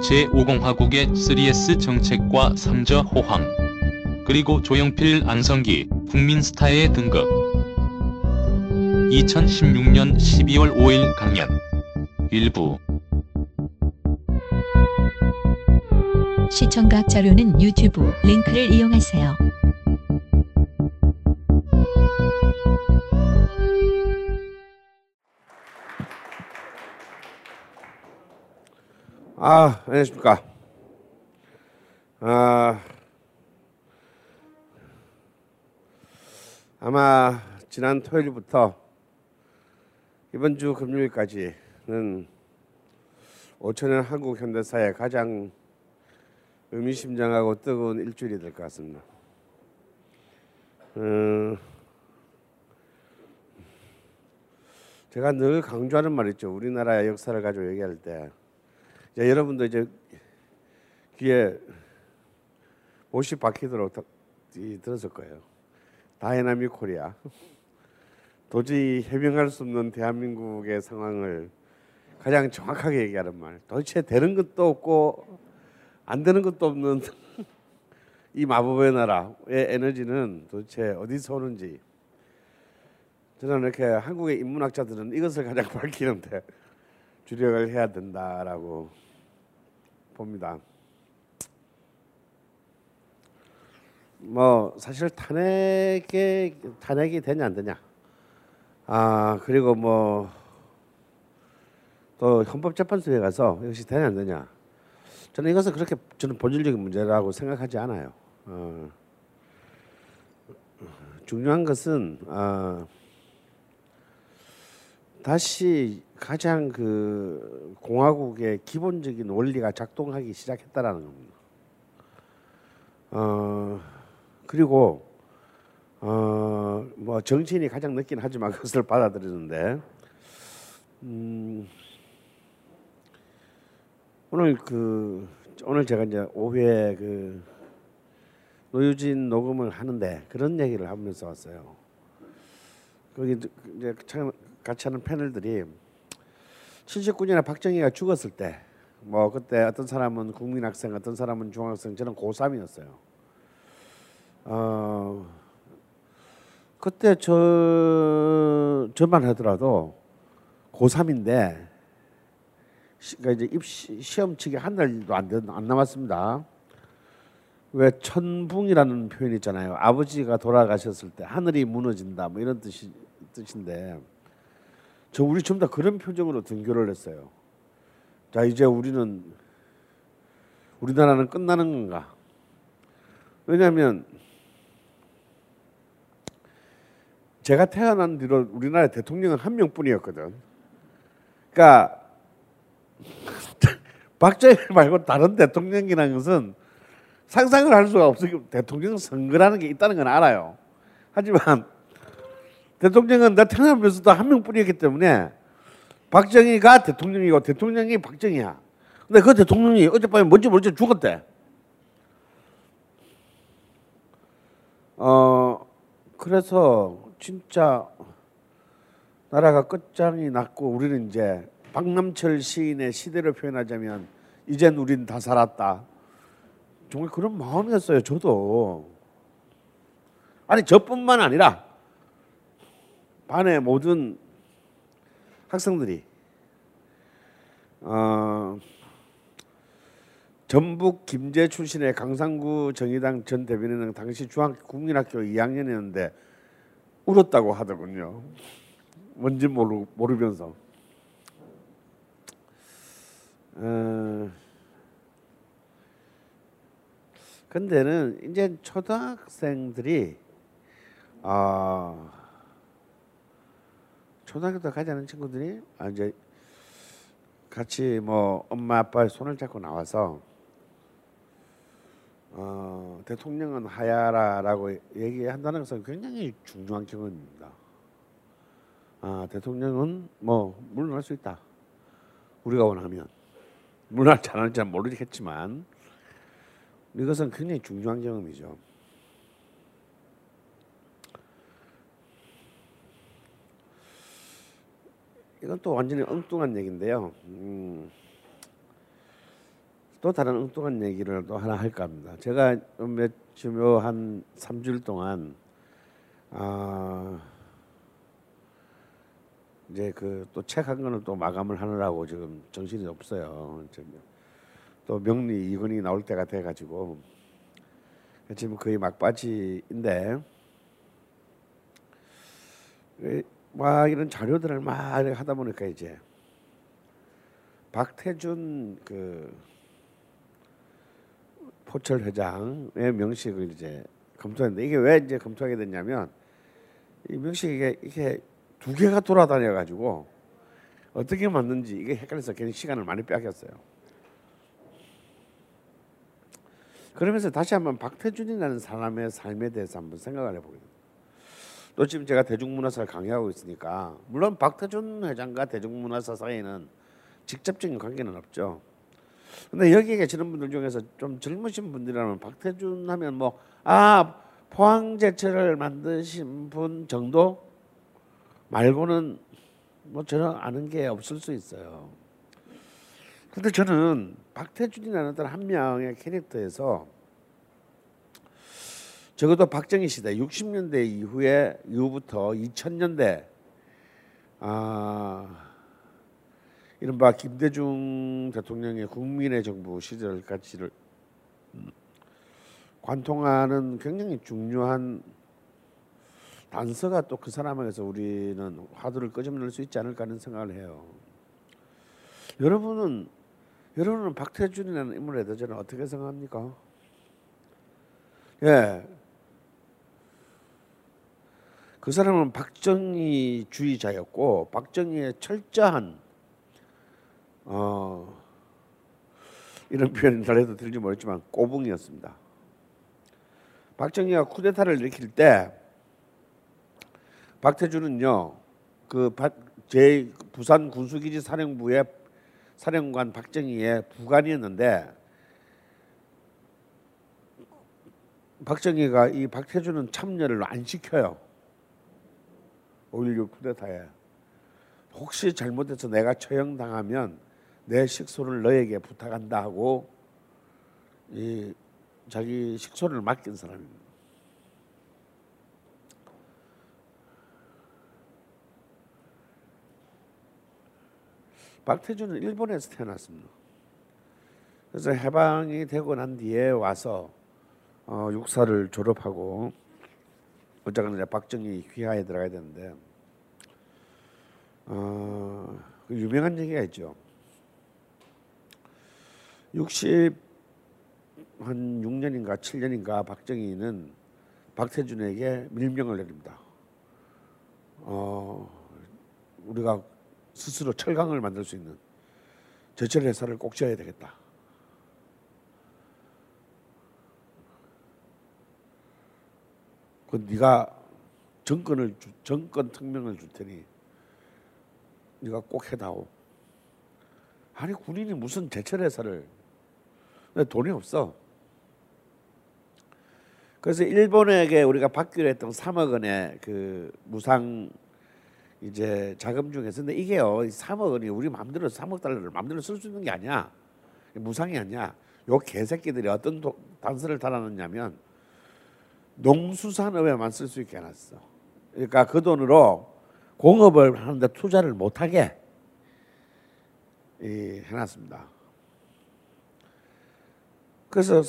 제5공화국의 3S 정책과 3저 호황 그리고 조영필 안성기 국민스타의 등극. 2016년 12월 5일 강연. 일부. 시청각 자료는 유튜브 링크를 이용하세요. 아, 안녕하십니까. 아, 아마 지난 토요일부터 이번 주 금요일까지는 5천년 한국 현대사의 가장 의미심장하고 뜨거운 일주일이 될 것 같습니다. 음, 제가 늘 강조하는 말 있죠. 우리나라의 역사를 가지고 얘기할 때 이제 여러분도 이제 귀에 못이 박히도록 다- 이- 들었을 거예요. dynamic Korea. 도저히 해명할 수 없는 대한민국의 상황을 가장 정확하게 얘기하는 말. 도대체 되는 것도 없고 안 되는 것도 없는 이 마법의 나라의 에너지는 도대체 어디서 오는지 저는 이렇게 한국의 인문학자들은 이것을 가장 밝히는데 주력을 해야 된다라고 봅니다. 뭐 사실 탄핵이 탄핵이 되냐 안 되냐. 아 그리고 뭐 또 헌법재판소에 가서 이것이 되냐 안 되냐. 저는 이것은 그렇게 저는 본질적인 문제라고 생각하지 않아요. 어, 중요한 것은 아, 다시 가장 그 공화국의 기본적인 원리가 작동하기 시작했다라는 겁니다. 어 그리고 어뭐 정치인이 가장 늦긴 하지만 그것을 받아들이는데 음 오늘 그 오늘 제가 이제 오후에 그 노유진 녹음을 하는데 그런 얘기를 하면서 왔어요. 거기 이제 참 같이 하는 패널들이 79년에 박정희가 죽었을 때 뭐 그때 어떤 사람은 국민학생, 어떤 사람은 중학생, 저는 고3이었어요. 어 그때 저 저만 하더라도 고3인데 그러니까 이제 입시 시험 치기 한 달도 안, 된- 안 남았습니다. 왜 천붕이라는 표현 있잖아요. 아버지가 돌아가셨을 때 하늘이 무너진다 뭐 이런 뜻이 뜻인데 저 우리 전부 다 그런 표정으로 등교를 했어요. 자 이제 우리는 우리나라는 끝나는 건가? 왜냐하면 제가 태어난 뒤로 우리나라 대통령은 한 명뿐이었거든. 그러니까 박정희 말고 다른 대통령이라는 것은 상상을 할 수가 없어요. 대통령 선거라는 게 있다는 건 알아요. 하지만 대통령은 나 태어나면서도 한 명뿐이었기 때문에 박정희가 대통령이고 대통령이 박정희야. 근데 그 대통령이 어젯밤에 뭔지 모르지 죽었대. 어 그래서 진짜 나라가 끝장이 났고 우리는 이제 박남철 시인의 시대를 표현하자면 이젠 우린 다 살았다. 정말 그런 마음이었어요. 저도 아니 저뿐만 아니라 반의 모든 학생들이 어, 전북 김제 출신의 강상구 정의당 전 대변인은 당시 중학교 국민학교 2학년이었는데 울었다고 하더군요. 뭔지 모르 모르면서. 어, 근데는 이제 초등학생들이 아 초등학교 때 가지 않은 친구들이 아 이제 같이 뭐 엄마 아빠의 손을 잡고 나와서 어, 대통령은 하야라라고 얘기한다는 것은 굉장히 중요한 경험입니다. 아, 대통령은 뭐 물러날 수 있다. 우리가 원하면 안 할지 모르겠지만 이것은 굉장히 중요한 경험이죠. 이건 또 완전히 엉뚱한 얘기인데요. 음, 또 다른 엉뚱한 얘기를 또 하나 할까 합니다. 제가 몇 지금 한 3주일 동안 아 이제 그 또 책 한 권을 또 마감을 하느라고 지금 정신이 없어요. 또 명리 이건이 나올 때가 돼 가지고 지금 거의 막바지인데 막 이런 자료들을 막 하다 보니까 이제 박태준 그 포철 회장의 명식을 이제 검토했는데 이게 왜 이제 검토하게 됐냐면 이 명식이 이게, 이게 두 개가 돌아다녀 가지고 어떻게 맞는지 이게 헷갈려서 괜히 시간을 많이 빼앗겼어요. 그러면서 다시 한번 박태준이라는 사람의 삶에 대해서 한번 생각을 해보게 됩니다. 또 지금 제가 대중문화사를 강의하고 있으니까 물론 박태준 회장과 대중문화사 사이에는 직접적인 관계는 없죠. 근데 여기 계시는 분들 중에서 좀 젊으신 분들이라면 박태준 하면 뭐 아 포항제철을 만드신 분 정도 말고는 뭐 저는 아는 게 없을 수 있어요. 근데 저는 박태준이라는 한 명의 캐릭터에서 적어도 박정희 시대 60년대 이후에 이후부터 2000년대 아 이른바 김대중 대통령의 국민의 정부 시절까지를 관통하는 굉장히 중요한 단서가 또 그 사람에게서 우리는 화두를 끄집어낼 수 있지 않을까 하는 생각을 해요. 여러분은 여러분은 박태준이라는 인물에 대해서 저는 어떻게 생각합니까? 예. 그 사람은 박정희 주의자였고 박정희의 철저한 어 이런 표현을 잘 해도 들지 모르겠지만 꼬붕이었습니다. 박정희가 쿠데타를 일으킬 때 박태준은요 그 제 부산 군수기지 사령부의 사령관 박정희의 부관이었는데 박정희가 이 박태준은 참여를 안 시켜요. 5.16 쿠데타에 혹시 잘못해서 내가 처형당하면 내 식소를 너에게 부탁한다 하고 이 자기 식소를 맡긴 사람입니다. 박태준은 일본에서 태어났습니다. 그래서 해방이 되고 난 뒤에 와서 어, 육사를 졸업하고 어쨌거나 이제 박정희 휘하에 들어가야 되는데 어, 그 유명한 얘기가 있죠. 60 한 6년인가 7년인가 박정희는 박태준에게 밀명을 내립니다. 어, 우리가 스스로 철강을 만들 수 있는 제철 회사를 꼭 지어야 되겠다. 그 네가 정권을 주, 정권 특명을 줄 테니 네가 꼭 해다오. 아니 군인이 무슨 제철 회사를 돈이 없어. 그래서 일본에게 우리가 받기로 했던 3억 원의 그 무상 이제 자금 중에서 근데 이게요 3억 원이 우리 마음대로 3억 달러를 마음대로 쓸 수 있는 게 아니야 무상이 아니야 요 개새끼들이 어떤 도, 단서를 달아놨냐면 농수산업에만 쓸 수 있게 해놨어 그러니까 그 돈으로 공업을 하는데 투자를 못하게 이, 해놨습니다 그래서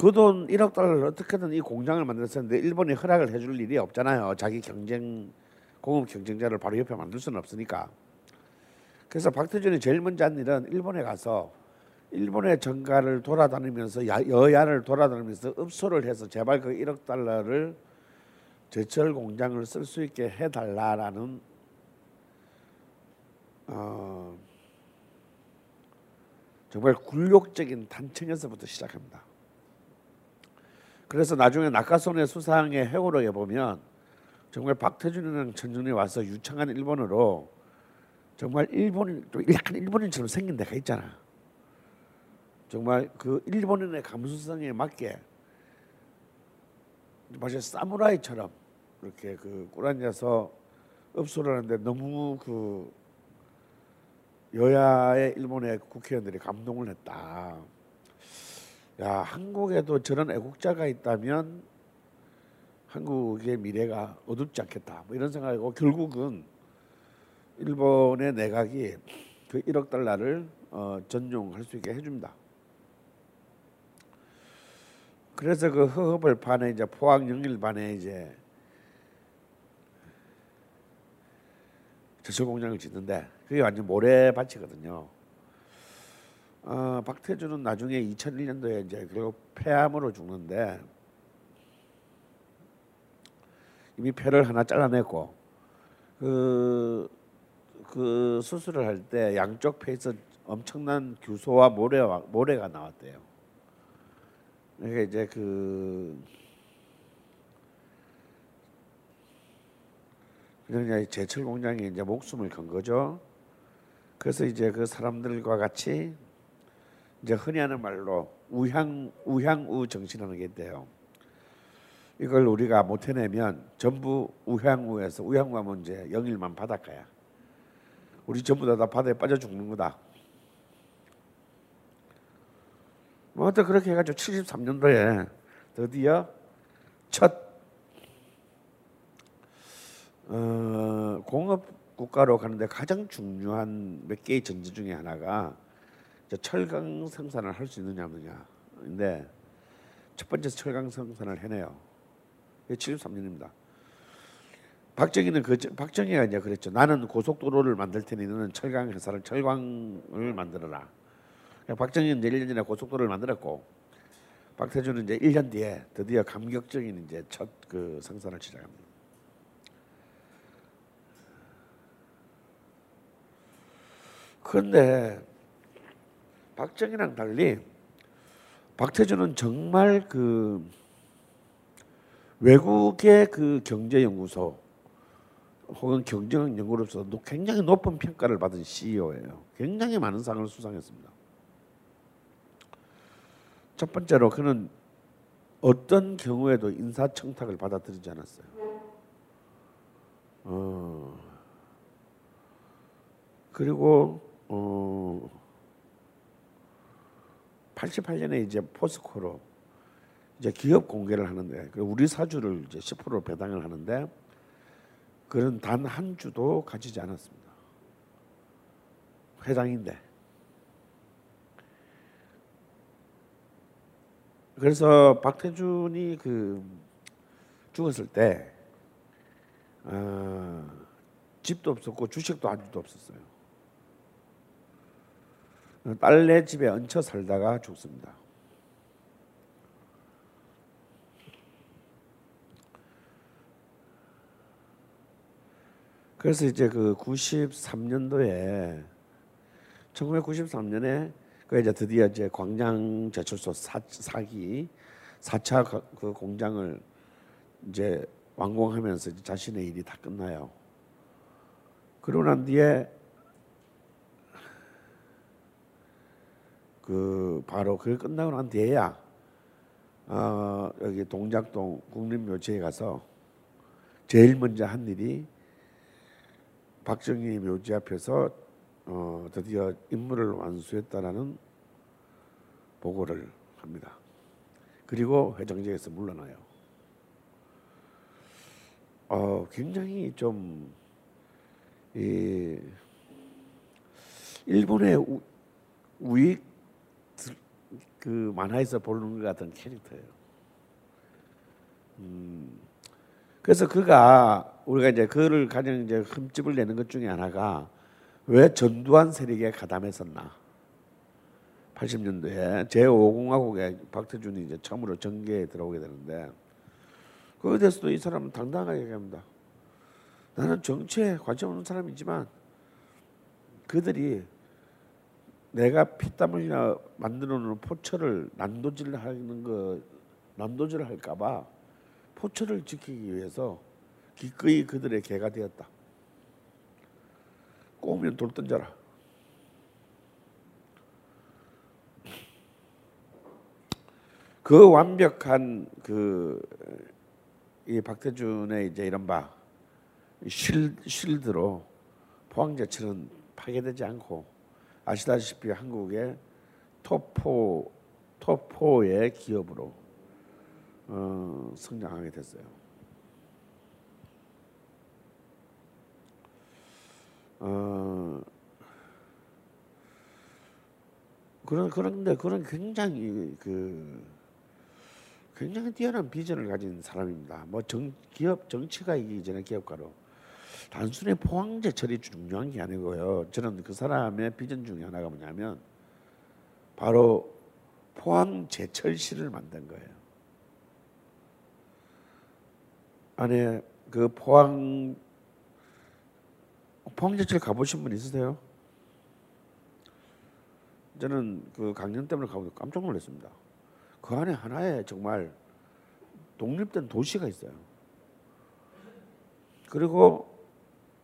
그 돈 1억 달러를 어떻게든 이 공장을 만들었는데 일본이 허락을 해줄 일이 없잖아요. 자기 경쟁 공업 경쟁자를 바로 옆에 만들 수는 없으니까. 그래서 박태준이 제일 먼저 한 일은 일본에 가서 일본의 정가를 돌아다니면서 야, 여야를 돌아다니면서 읍소를 해서 제발 그 1억 달러를 제철 공장을 쓸 수 있게 해달라라는 어, 정말 굴욕적인 단청에서부터 시작합니다. 그래서 나중에 낙하손의 수상의 해오록에 보면 정말 박태준이랑 전준이 와서 유창한 일본어로 정말 일본인 좀 약간 일본인처럼 생긴 데가 있잖아. 정말 그 일본인의 감수성에 맞게 마치 사무라이처럼 이렇게 그 꿇앉아서 읍소를 하는데 너무 그 여야의 일본의 국회의원들이 감동을 했다. 야 한국에도 저런 애국자가 있다면 한국의 미래가 어둡지 않겠다. 뭐 이런 생각이고 결국은 일본의 내각이 그 1억 달러를 어, 전용할 수 있게 해줍니다. 그래서 그 허허벌 판에 이제 포항 영일 반에 이제 저철 공장을 짓는데 그게 완전 모래밭이거든요. 어, 박태준은 나중에 2001년도에 이제 결국 폐암으로 죽는데 이미 폐를 하나 잘라냈고 그, 그 수술을 할 때 양쪽 폐에서 엄청난 규소와 모래와 모래가 나왔대요. 그러니까 이제 그 그냥 제철 공장에 이제 목숨을 건 거죠. 그래서 이제 그 사람들과 같이 이제 흔히 하는 말로 우향 우향우 정신하는 게 있대요. 이걸 우리가 못 해내면 전부 우향우에서 우향우하면 이제 영일만 바닷가야. 우리 전부 다, 다 바다에 빠져 죽는 거다. 뭐 어떤 그렇게 해가지고 73년도에 드디어 첫 어, 공업 국가로 가는데 가장 중요한 몇 개의 전제 중에 하나가 철강 생산을 할 수 있느냐 없느냐. 근데 첫 번째 철강 생산을 해내요. 73년입니다. 박정희는 그 박정희가 이제 그랬죠. 나는 고속도로를 만들 테니 너는 철강 회사를 철강을 만들어라. 박정희는 이제 1년 전에 고속도로를 만들었고 박태준은 이제 1년 뒤에 드디어 감격적인 이제 첫 그 생산을 시작합니다. 그런데 박정희랑 달리 박태준은 정말 그 외국의 그 경제연구소 혹은 경제학 연구로서 굉장히 높은 평가를 받은 CEO예요. 굉장히 많은 상을 수상했습니다. 첫 번째로 그는 어떤 경우에도 인사청탁을 받아들이지 않았어요. 어, 그리고 어, 88년에 이제 포스코로 이제 기업 공개를 하는데 우리 사주를 이제 10% 배당을 하는데 그런 단 한 주도 가지지 않았습니다. 회장인데. 그래서 박태준이 그 죽었을 때 어, 집도 없었고 주식도 한 주도 없었어요. 딸네 집에 얹혀 살다가 죽습니다. 그래서 이제 그 93년도에 1993년에 그 이제 드디어 이제 광양 제철소 사, 사기 4차 그 공장을 이제 완공하면서 이제 자신의 일이 다 끝나요. 그러고 난 뒤에 그 바로 그게 끝나고 난 뒤에야 어, 여기 동작동 국립묘지에 가서 제일 먼저 한 일이 박정희 묘지 앞에서 어, 드디어 임무를 완수했다라는 보고를 합니다. 그리고 회장직에서 물러나요. 어, 굉장히 좀 이, 일본의 우, 우익 그 만화에서 보는 것 같은 캐릭터예요. 음, 그래서 그가 우리가 이제 그를 가장 이제 흠집을 내는 것 중에 하나가 왜 전두환 세력에 가담했었나? 80년도에 제5공화국에 박태준이 이제 처음으로 정계에 들어오게 되는데 그거에 대해서도 이 사람은 당당하게 얘기합니다. 나는 정치에 관심 없는 사람이지만 그들이 내가 피땀 흘려 만들어 놓은 포철을 난도질하는 거 난도질을 할까 봐 포철을 지키기 위해서 기꺼이 그들의 개가 되었다. 꼬우면 돌 던져라. 그 완벽한 그 이 박태준의 이제 이른바 실 실드로 포항제철은 파괴되지 않고 아시다시피 한국의 토포 토포의 기업으로 어, 성장하게 됐어요. 어, 그런 그런데 그런 굉장히 그 굉장히 뛰어난 비전을 가진 사람입니다. 뭐 정, 기업 정치가 이기 전에 기업가로 단순히 포항제철이 중요한 게 아니고요. 저는 그 사람의 비전 중에 하나가 뭐냐면 바로 포항 제철시를 만든 거예요. 안에 그 포항 포항제철 가보신 분 있으세요? 저는 그 강연 때문에 가보고 깜짝 놀랐습니다. 그 안에 하나에 정말 독립된 도시가 있어요. 그리고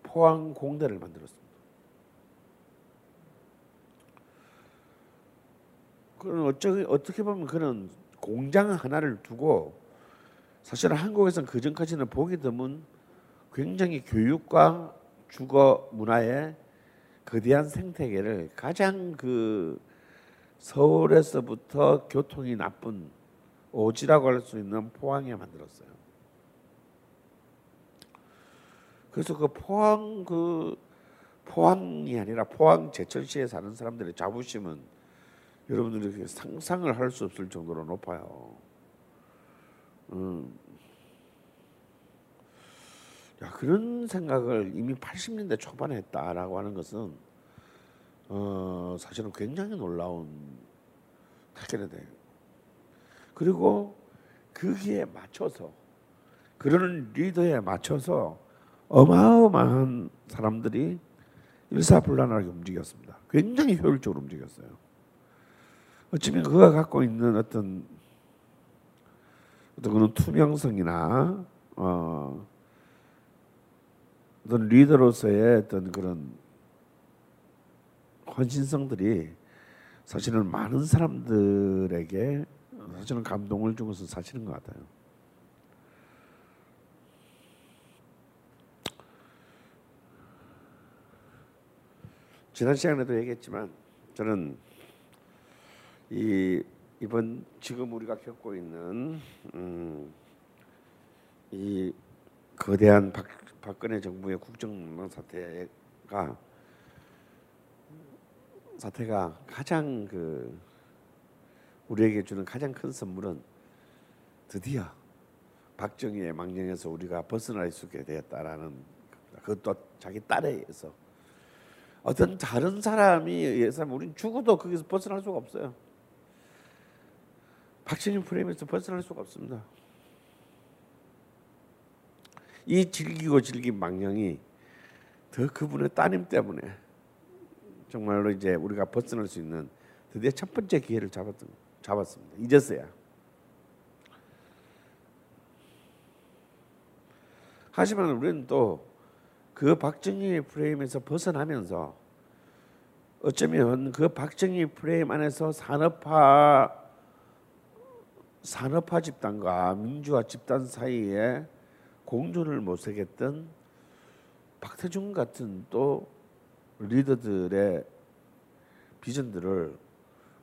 포항 공대를 만들었습니다. 그런 어쩌 어떻게 보면 그런 공장 하나를 두고 사실은 한국에서는 그 전까지는 보기 드문 굉장히 교육과 주거 문화의 거대한 생태계를 가장 그 서울에서부터 교통이 나쁜 오지라고 할 수 있는 포항에 만들었어요. 그래서 그 포항 그 포항이 아니라 포항 제철시에 사는 사람들의 자부심은 여러분들이 상상을 할 수 없을 정도로 높아요. 음. 야 그런 생각을 이미 80년대 초반에 했다라고 하는 것은 어, 사실은 굉장히 놀라운 태kel에 돼요. 그리고 거기에 맞춰서 그러는 리더에 맞춰서 어마어마한 사람들이 일사불란하게 움직였습니다. 굉장히 효율적으로 움직였어요. 어쩌면 그가 갖고 있는 어떤 어떤 그런 투명성이나 어, 어떤 리더로서의 어떤 그런 헌신성들이 사실은 많은 사람들에게 사실은 감동을 준 것은 사실인 것 같아요. 지난 시간에도 얘기했지만 저는 이 이번 지금 우리가 겪고 있는 음, 이 거대한 박, 박근혜 정부의 국정농단 사태가 사태가 가장 그 우리에게 주는 가장 큰 선물은 드디어 박정희의 망령에서 우리가 벗어날 수 있게 되었다라는 그것도 자기 딸에 의해서 어떤 다른 사람이 의해서 우리는 죽어도 거기서 벗어날 수가 없어요. 박정희 프레임에서 벗어날 수가 없습니다. 이 질기고 질긴 망령이 더 그분의 따님 때문에 정말로 이제 우리가 벗어날 수 있는 드디어 첫 번째 기회를 잡았던 잡았습니다. 이제서야. 하지만 우리는 또 그 박정희 프레임에서 벗어나면서 어쩌면 그 박정희 프레임 안에서 산업화 산업화 집단과 민주화 집단 사이에 공존을 모색했던 박태준 같은 또 리더들의 비전들을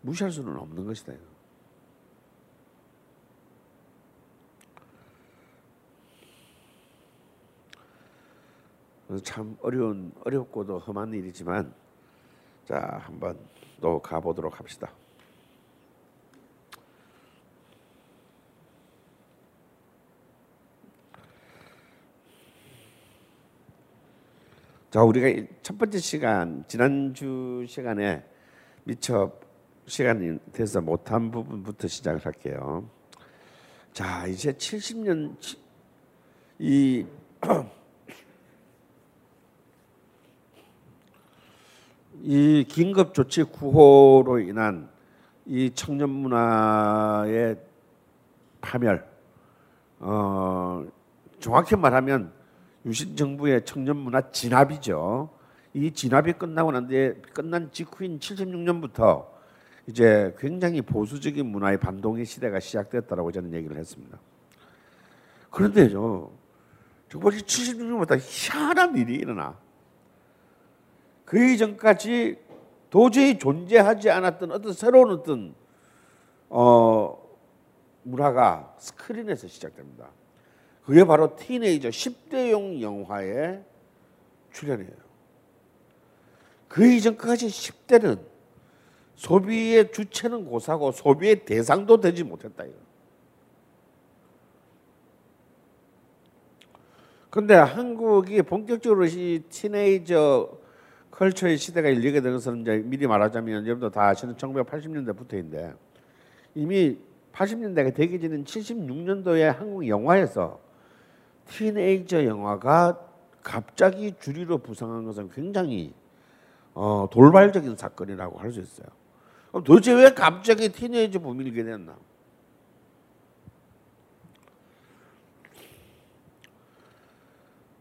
무시할 수는 없는 것이다. 참 어려운 어렵고도 험한 일이지만 자 한번 또 가보도록 합시다. 자 우리가 이첫 번째 시간 지난주 시간에 미처 시간이 돼서 못한 부분부터 시작을 할게요. 자 이제 70년 이 이 긴급 조치 구호로 인한 이 청년 문화의 파멸, 어, 정확히 말하면 유신 정부의 청년 문화 진압이죠. 이 진압이 끝나고 난 뒤에 끝난 직후인 76년부터 이제 굉장히 보수적인 문화의 반동의 시대가 시작됐다라고 저는 얘기를 했습니다. 그런데요, 정말 76년부터 희한한 일이 일어나. 그 이전까지 도저히 존재하지 않았던 어떤 새로운 어떤 어, 문화가 스크린에서 시작됩니다. 그게 바로 티네이저 10대용 영화의 출연이에요. 그 이전까지 10대는 소비의 주체는 고사고 소비의 대상도 되지 못했다 이거. 근데 한국이 본격적으로 이 티네이저 컬처의 시대가 열리게 된 것은 이제 미리 말하자면 여러분도 다 아시는 1980년대부터인데 이미 80년대가 되기 전인 76년도에 한국 영화에서 티네이저 영화가 갑자기 주류로 부상한 것은 굉장히 어, 돌발적인 사건이라고 할 수 있어요. 도대체 왜 갑자기 티네이저 붐이 일게 됐나?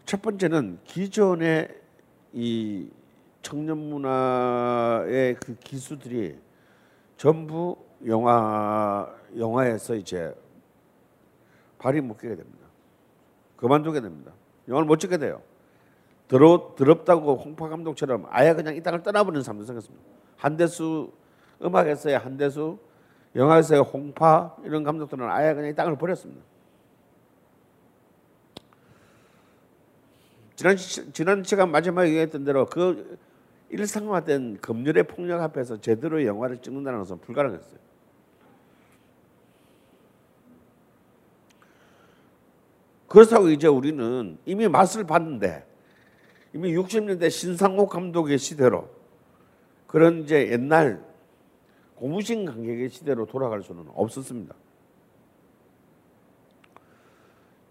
첫 번째는 기존의 이 청년 문화의 그 기수들이 전부 영화 영화에서 이제 발이 묶이게 됩니다. 그만두게 됩니다. 영화를 못 찍게 돼요. 더러 더럽다고 홍파 감독처럼 아예 그냥 이 땅을 떠나버리는 사람도 생겼습니다. 한대수 음악에서의 한대수, 영화에서의 홍파 이런 감독들은 아예 그냥 이 땅을 버렸습니다. 지난 시, 지난 시간 마지막에 얘기했던 대로 그 일상화된 검열의 폭력 앞에서 제대로 영화를 찍는다는 것은 불가능했어요. 그렇다고 이제 우리는 이미 맛을 봤는데 이미 60년대 신상옥 감독의 시대로 그런 이제 옛날 고무신 관객의 시대로 돌아갈 수는 없었습니다.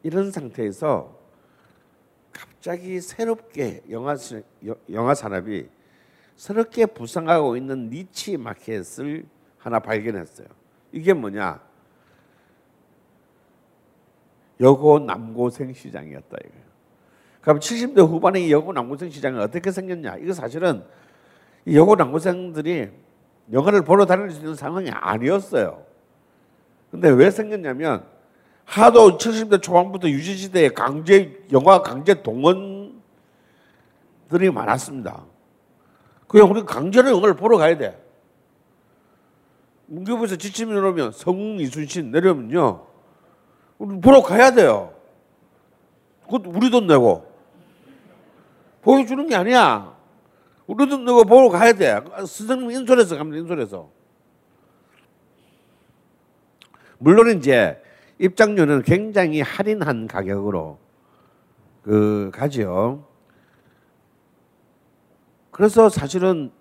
이런 상태에서 갑자기 새롭게 영화 영화 산업이 새롭게 부상하고 있는 니치 마켓을 하나 발견했어요. 이게 뭐냐? 여고 남고생 시장이었다 이거예요. 그럼 70대 후반에 이 여고 남고생 시장이 어떻게 생겼냐? 이거 사실은 이 여고 남고생들이 영화를 보러 다닐 수 있는 상황이 아니었어요. 근데 왜 생겼냐면 하도 70대 초반부터 유신 시대에 강제 영화 강제 동원들이 많았습니다. 그냥 우리 강제로 영화를 보러 가야 돼. 문교부에서 지침이 내려오면 성웅 이순신 내려오면요. 보러 가야 돼요. 그것도 우리 돈 내고. 보여주는 게 아니야. 우리 돈 내고 보러 가야 돼. 선생님 인솔해서 가면 인솔해서. 물론 이제 입장료는 굉장히 할인한 가격으로 그 가죠. 그래서 사실은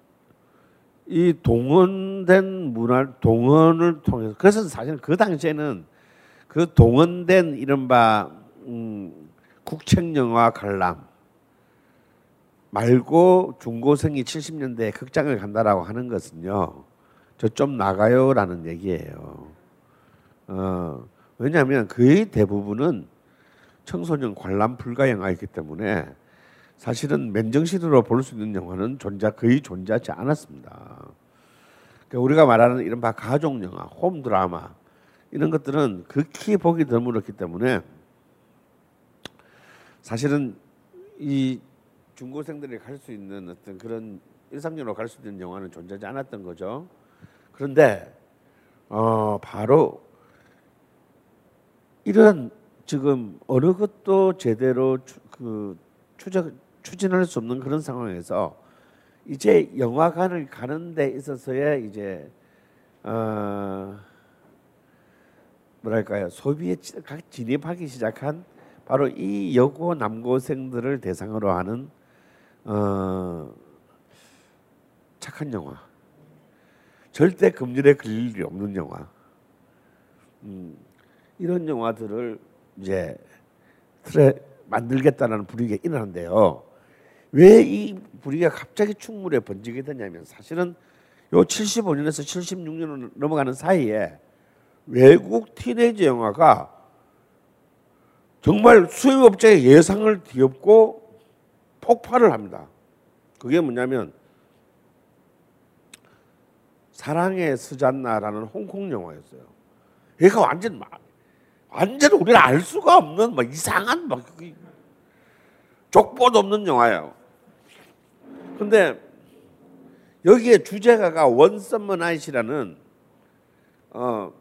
이 동원된 문화 동원을 통해서 그래서 사실 그 당시에는 그 동원된 이른바 음, 국책영화 관람 말고 중고생이 70년대에 극장을 간다라고 하는 것은요 저 좀 나가요라는 얘기예요. 어, 왜냐하면 거의 대부분은 청소년 관람 불가 영화이기 때문에 사실은 맨정신으로 볼 수 있는 영화는 존재 거의 존재하지 않았습니다. 그러니까 우리가 말하는 이른바 가족 영화, 홈 드라마 이런 것들은 극히 보기 드물었기 때문에 사실은 이 중고생들이 갈 수 있는 어떤 그런 일상적으로 갈 수 있는 영화는 존재하지 않았던 거죠. 그런데 어 바로 이런 지금 어느 것도 제대로 추, 그 추적 추진할 수 없는 그런 상황에서 이제 영화관을 가는 데 있어서의 이제 어 뭐랄까요 소비에 진입하기 시작한 바로 이 여고 남고생들을 대상으로 하는 어, 착한 영화. 절대 금전에 걸릴 일이 없는 영화. 음, 이런 영화들을 이제 틀에 만들겠다는 분위기가 일어난대요. 왜 이 분위기가 갑자기 충무에 번지게 되냐면 사실은 요 75년에서 76년으로 넘어가는 사이에 외국 티네이저 영화가 정말 수입업자의 예상을 뒤엎고 폭발을 합니다. 그게 뭐냐면 사랑의 스잔나라는 홍콩 영화였어요. 얘가 완전 막 완전 우리는 알 수가 없는 막 이상한 막 족보도 없는 영화예요. 근데 여기에 주제가가 원썸머 나잇이라는 어,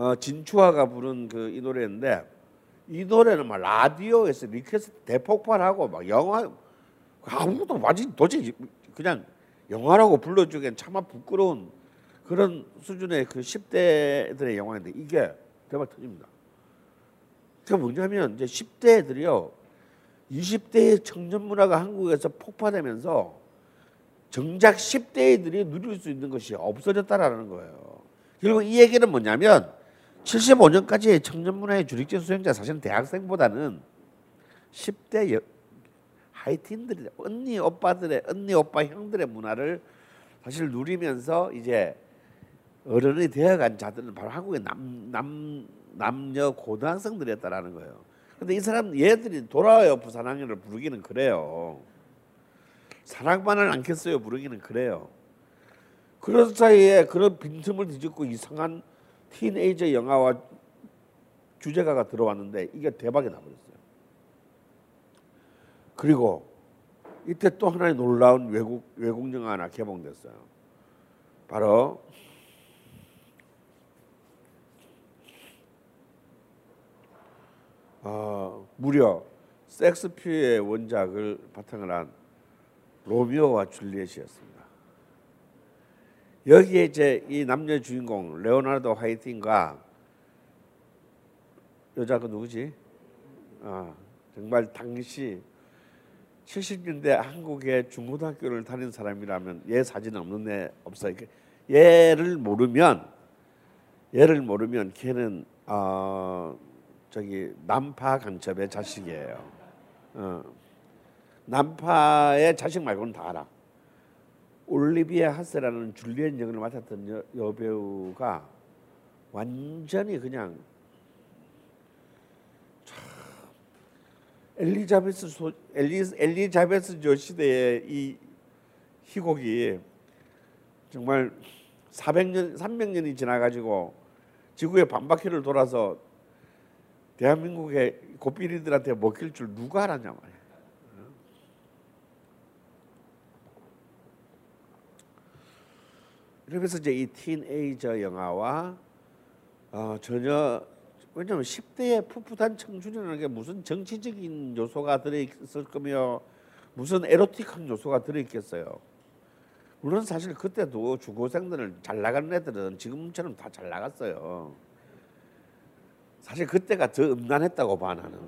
어 진추아가 부른 그 이 노래인데 이 노래는 막 라디오에서 request 대폭발하고 막 영화 아무도 완전 도저히 그냥 영화라고 불러주기엔 차마 부끄러운 그런 수준의 그 10대들의 영화인데 이게 대박 터집니다. 그게 뭐냐면 이제 10대들이요. 20대의 청년 문화가 한국에서 폭파되면서 정작 10대들이 누릴 수 있는 것이 없어졌다라는 거예요. 결국 이 얘기는 뭐냐면 75년까지의 청년 문화의 주력적 수행자 사실은 대학생보다는 10대 여, 하이틴들이 언니 오빠들의 언니 오빠 형들의 문화를 사실 누리면서 이제 어른이 되어간 자들은 바로 한국의 남, 남 남녀 고등학생들이었다라는 거예요. 근데 이 사람 얘들이 돌아와요 부산항해를 부르기는 그래요. 사랑만을 않겠어요 부르기는 그래요. 그런 사이에 그런 빈틈을 뒤집고 이상한 티네이저 영화와 주제가가 들어왔는데 이게 대박이 나버렸어요. 그리고 이때 또 하나의 놀라운 외국 외국 영화 하나 개봉됐어요. 바로 어, 무려 섹스피어의 원작을 바탕을 한 로미오와 줄리엣이었습니다. 여기에 이제 이 남녀 주인공 레오나르도 화이팅과 여자 그 누구지? 아, 정말 당시 70년대 한국의 중고등학교를 다닌 사람이라면 얘 사진 없는 애 없어요. 얘를 모르면 얘를 모르면 걔는 어, 저기 남파 간첩의 자식이에요. 어. 남파의 자식 말고는 다 알아. 올리비아 하스라는 줄리엣 역을 맡았던 여, 여배우가 완전히 그냥 참 엘리자베스 소, 엘리, 엘리자베스 조 시대의 이 희곡이 정말 400년 300년이 지나가지고 지구의 반바퀴를 돌아서 대한민국의 고삐리들한테 먹힐 줄 누가 알았냐 말이야. 이러면서 이제 이 티네이저 영화와 어, 전혀 왜냐하면 10대의 풋풋한 청춘이라는 게 무슨 정치적인 요소가 들어있을 거며 무슨 에로틱한 요소가 들어있겠어요. 물론 사실 그때도 중고생들을 잘 나가는 애들은 지금처럼 다 잘 나갔어요. 사실 그때가 더 음란했다고 봐 나는.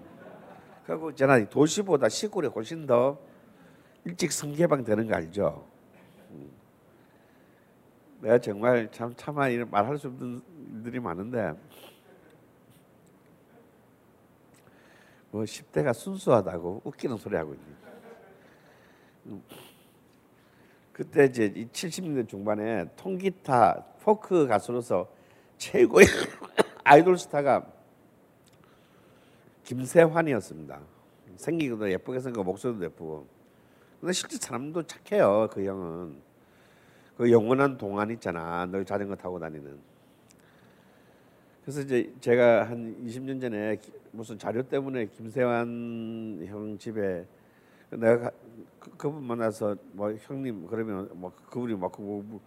그리고 저는 도시보다 시골이 훨씬 더 일찍 성개방 되는 거 알죠? 음. 내가 정말 참 차마 이런 말할 수 없는 일들이 많은데 뭐 10대가 순수하다고 웃기는 소리 하고 있니? 음. 그때 이제 70년대 중반에 통기타 포크 가수로서 최고의 아이돌 스타가 김세환이었습니다. 생기기도 예쁘게 생기고 목소리도 예쁘고. 근데 실제 사람도 착해요. 그 형은. 그 영원한 동안 있잖아. 늘 자전거 타고 다니는. 그래서 이제 제가 한 20년 전에 무슨 자료 때문에 김세환 형 집에 내가 그, 그분 만나서 뭐 형님 그러면 뭐 그분이 막 그, 뭐,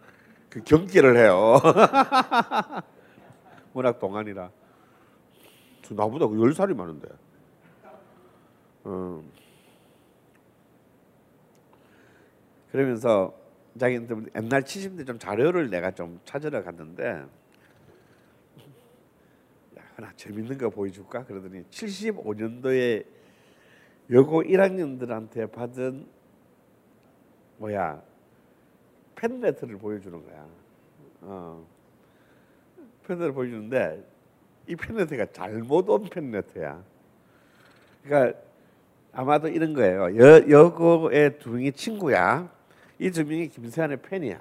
그 경기를 해요. 워낙 동안이라. 나보다 그열 살이 많은데. 어. 그러면서 자기는 옛날 70대 좀 자료를 내가 좀 찾으러 갔는데 하나 재밌는 거 보여줄까? 그러더니 75년도에 여고 1학년들한테 받은 뭐야 팬레터를 보여주는 거야. 어. 팬레터를 보여주는데 이 팬레터가 잘못 온 팬레터야. 그러니까 아마도 이런 거예요. 여, 여고의 두 명이 친구야. 이두 명이 김세환의 팬이야.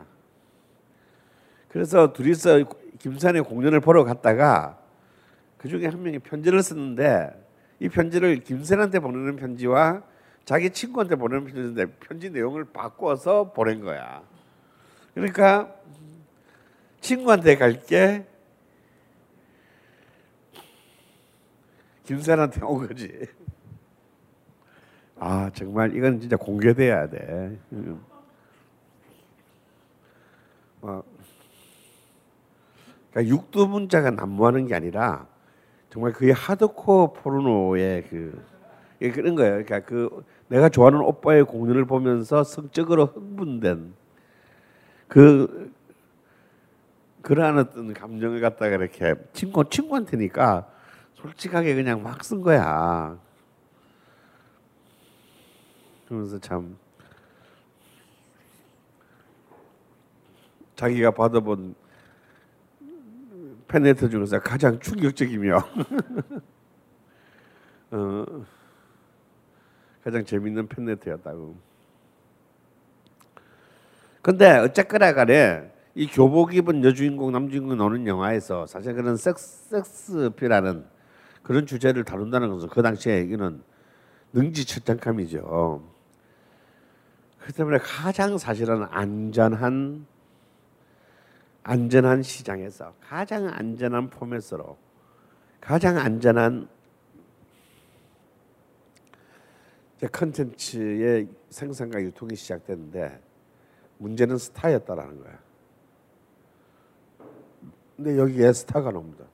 그래서 둘이서 김세환의 공연을 보러 갔다가 그 중에 한 명이 편지를 썼는데 이 편지를 김세환한테 보내는 편지와 자기 친구한테 보내는 편지인데 편지 내용을 바꿔서 보낸 거야. 그러니까 친구한테 갈게 김세환한테 온 거지. 아 정말 이건 진짜 공개돼야 돼. 음. 어. 그러니까 육두 문자가 난무하는 게 아니라 정말 그게 하드코어 포르노의 그 예, 그런 거예요. 그러니까 그 내가 좋아하는 오빠의 공연을 보면서 성적으로 흥분된 그 그러한 어떤 감정을 갖다가 이렇게 친구 친구한테니까 솔직하게 그냥 막 쓴 거야. 그러면서 참 자기가 받아본 팬레터 중에서 가장 충격적이며 어, 가장 재밌는 팬레터였다고. 근데 어쨌거나 간에 이 교복 입은 여주인공 남주인공 나오는 영화에서 사실 그런 섹스, 섹스 피라는 그런 주제를 다룬다는 것은 그 당시에 이거는 능지처참함이죠. 그 때문에 가장 사실은 안전한 안전한 시장에서 가장 안전한 포맷으로 가장 안전한 컨텐츠의 생산과 유통이 시작됐는데 문제는 스타였다라는 거야. 근데 여기에 스타가 나옵니다.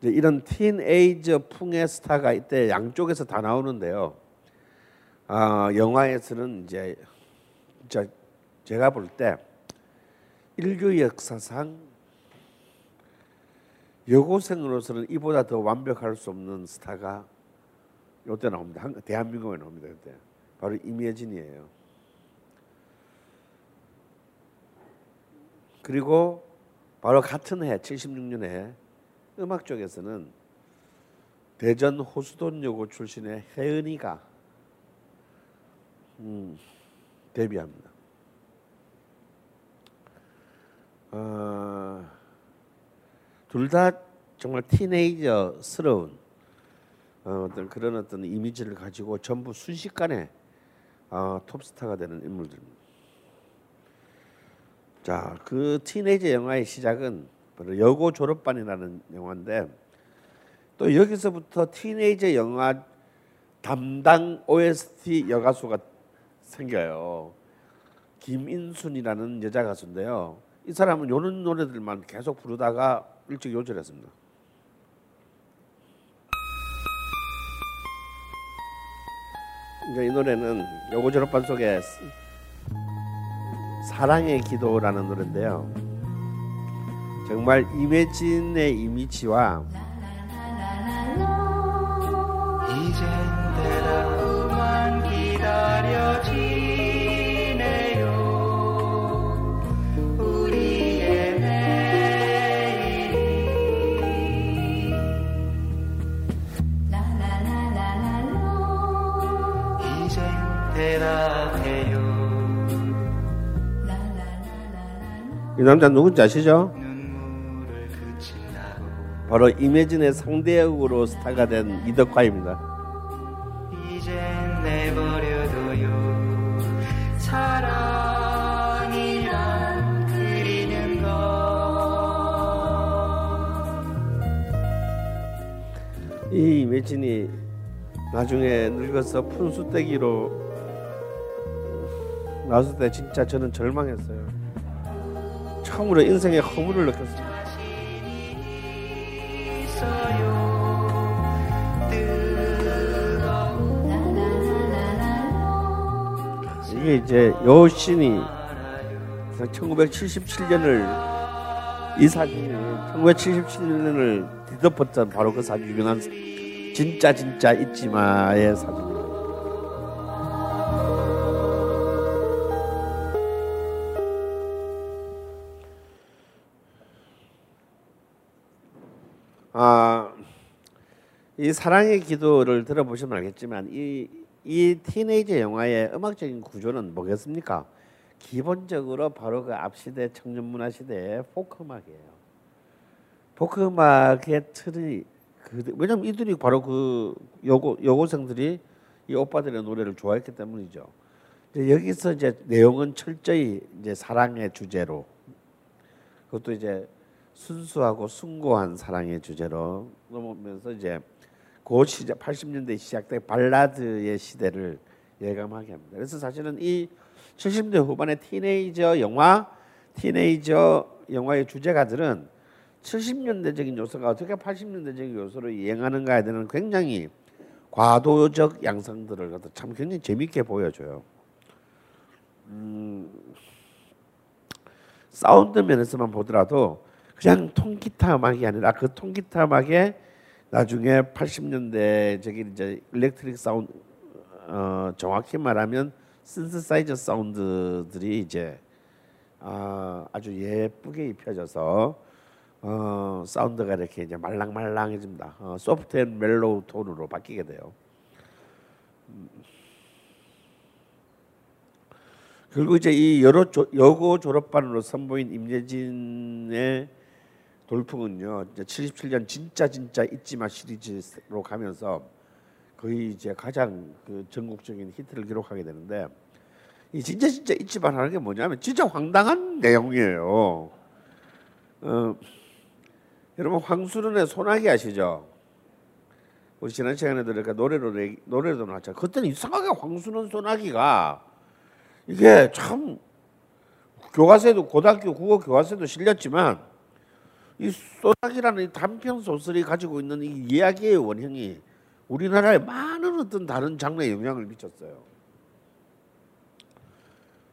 이런 티네이저 풍의 스타가 이때 양쪽에서 다 나오는데요. 아, 영화에서는 이제 제가 볼때 인류 역사상 여고생으로서는 이보다 더 완벽할 수 없는 스타가 이때 나옵니다. 대한민국에 나옵니다. 그때 바로 임예진이에요. 그리고 바로 같은 해 76년에 음악 쪽에서는 대전 호수돈 여고 출신의 혜은이가 음, 데뷔합니다. 어, 둘다 정말 티네이저스러운 어, 떤 그런 어떤 이미지를 가지고 전부 순식간에 어, 톱스타가 되는 인물들입니다. 자, 그 티네이저 영화의 시작은 바로 여고 졸업반이라는 영화인데 또 여기서부터 티네이저 영화 담당 OST 여가수가 생겨요. 김인순이라는 여자 가수인데요. 이 사람은 요런 노래들만 계속 부르다가 일찍 요절했습니다. 이제 이 노래는 여고 졸업반 속에 사랑의 기도라는 노래인데요. 정말 임혜진의 이미지와 이젠 이 남자 누군지 아시죠? 바로 임혜진의 상대 역으로 스타가 된 이덕화입니다. 이 임혜진이 나중에 늙어서 푼수떼기로 나왔을 때 진짜 저는 절망했어요. 처음으로 인생에 허물을 느꼈습니다. 이게 이제 요 신이 1977년을 이 사진이 1977년을 뒤덮었던 바로 그 사진 유명한 진짜 진짜 잊지마의 사진 아, 이 사랑의 기도를 들어보시면 알겠지만 이, 이 티네이저 영화의 음악적인 구조는 뭐겠습니까? 기본적으로 바로 그 앞시대 청년 문화 시대의 포크 음악이에요. 포크 음악의 틀이 그 왜냐면 이들이 바로 그 여고 여고생들이 이 오빠들의 노래를 좋아했기 때문이죠. 이제 여기서 이제 내용은 철저히 이제 사랑의 주제로 그것도 이제 순수하고 숭고한 사랑의 주제로 넘어오면서 이제 그 시작 80년대 시작된 발라드의 시대를 예감하게 합니다. 그래서 사실은 이 70대 후반의 티네이저 영화, 티네이저 영화의 주제가들은 70년대적인 요소가 어떻게 80년대적인 요소로 이행하는가에 대한 굉장히 과도적 양상들을 참 굉장히 재밌게 보여줘요. 음, 사운드 면에서만 보더라도 그냥 통기타 음악이 아니라 그 통기타 음악에 나중에 80년대적인 이제 electric 사운드 어, 정확히 말하면 신스사이저 사운드들이 이제 아, 아주 예쁘게 입혀져서 어, 사운드가 이렇게 이제 말랑말랑해집니다. 어, soft and mellow 톤으로 바뀌게 돼요. 음. 그리고 이제 이 여러 조, 여고 졸업반으로 선보인 임예진의 돌풍은요. 이제 77년 진짜 진짜 잊지마 시리즈로 가면서 거의 이제 가장 그 전국적인 히트를 기록하게 되는데 이 진짜 진짜 잊지마 하는 게 뭐냐면 진짜 황당한 내용이에요. 어, 여러분 황수른의 소나기 아시죠? 우리 지난 시간에도 이렇게 노래로 얘기- 노래도 나왔죠. 그때는 이상하게 황수른 소나기가 이게 참 교과서에도 고등학교 국어 교과서에도 실렸지만 이 소나기라는 이 단편 소설이 가지고 있는 이 이야기의 원형이 우리나라에 많은 어떤 다른 장르에 영향을 미쳤어요.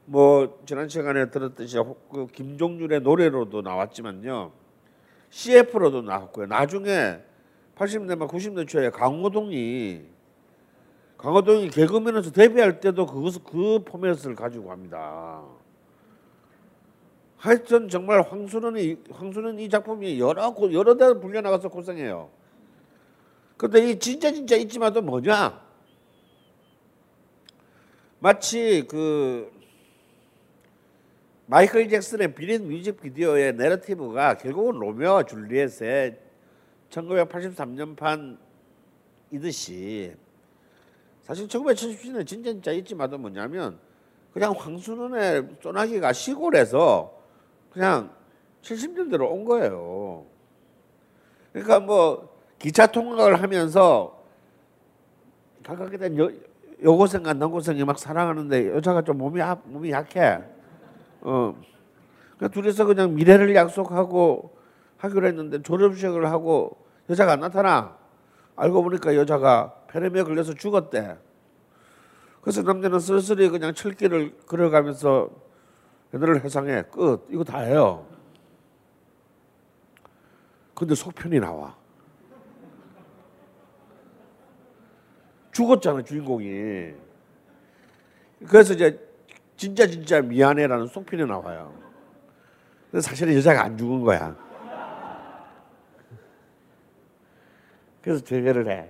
뭐 지난 시간에 들었듯이 그 김종률의 노래로도 나왔지만요. CF로도 나왔고요. 나중에 80년대 말 90년대 초에 강호동이 강호동이 개그맨에서 데뷔할 때도 그것을 그 포맷을 가지고 합니다. 하여튼 정말 황수는이 황수는 이 작품이 여러 곳 여러 대 불려 나가서 고생해요. 근데 이 진짜 진짜 잊지마도 뭐냐? 마치 그 마이클 잭슨의 비린 뮤직비디오의 내러티브가 결국은 로미오와 줄리엣의 1983년판 이듯이 사실 1977년에 진짜 진짜 잊지마도 뭐냐면 그냥 황순원의 소나기가 시골에서 그냥 70년대로 온 거예요. 그러니까 뭐 기차 통학을 하면서 가깝게 된 여, 여고생과 남고생이 막 사랑하는데 여자가 좀 몸이 약- 몸이 약해. 어. 그러니까 둘이서 그냥 미래를 약속하고 하기로 했는데 졸업식을 하고 여자가 안 나타나. 알고 보니까 여자가 폐렴에 걸려서 죽었대. 그래서 남자는 쓸쓸히 그냥 철길을 걸어가면서 그들을 해상해 끝 이거 다 해요. 근데 속편이 나와. 죽었잖아 주인공이. 그래서 이제 진짜 진짜 미안해라는 속편이 나와요. 근데 사실은 여자가 안 죽은 거야. 그래서 재회를 해.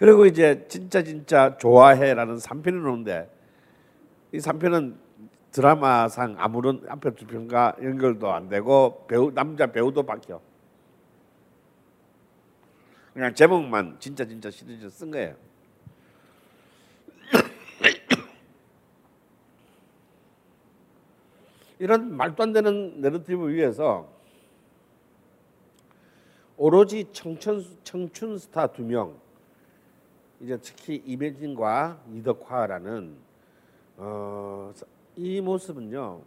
그리고 이제 진짜 진짜 좋아해라는 3편이 나오는데 이 3편은 드라마상 아무런 앞에 두 편과 연결도 안 되고 배우 남자 배우도 바뀌어. 그냥 제목만 진짜 진짜 시리즈 쓴 거예요. 이런 말도 안 되는 내러티브 위에서 오로지 청춘 청춘 스타 두 명 이제 특히 이매진과 이덕화라는 어, 이 모습은요.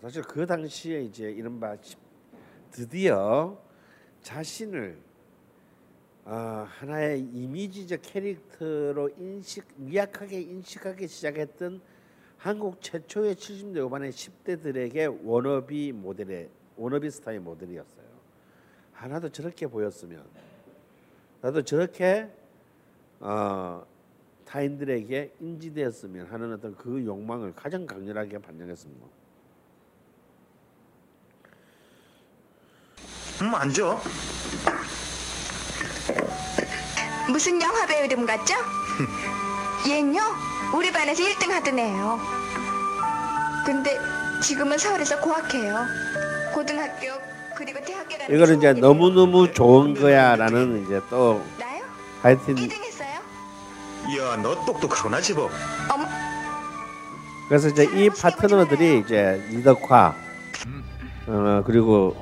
사실 그 당시에 이제 이른바 드디어 자신을 어, 하나의 이미지적 캐릭터로 인식 미약하게 인식하기 시작했던 한국 최초의 70대 후반의 10대들에게 워너비 모델의 워너비 스타의 모델이었어요. 하나도 저렇게 보였으면 나도 저렇게 어, 타인들에게 인지되었으면 하는 어떤 그 욕망을 가장 강렬하게 반영했습니다. 음, 앉아. 무슨 영화 배우 이름 같죠? 얘는요 우리 반에서 1등 하던 애예요. 근데 지금은 서울에서 고학해요. 고등학교 이거는 이제 너무 너무 좋은 거야라는 이제 또 나요? 하여튼 1등 했어요? 야, 너 똑똑하구나. 어머 그래서 이제 이 파트너들이 이제 이덕화 어, 그리고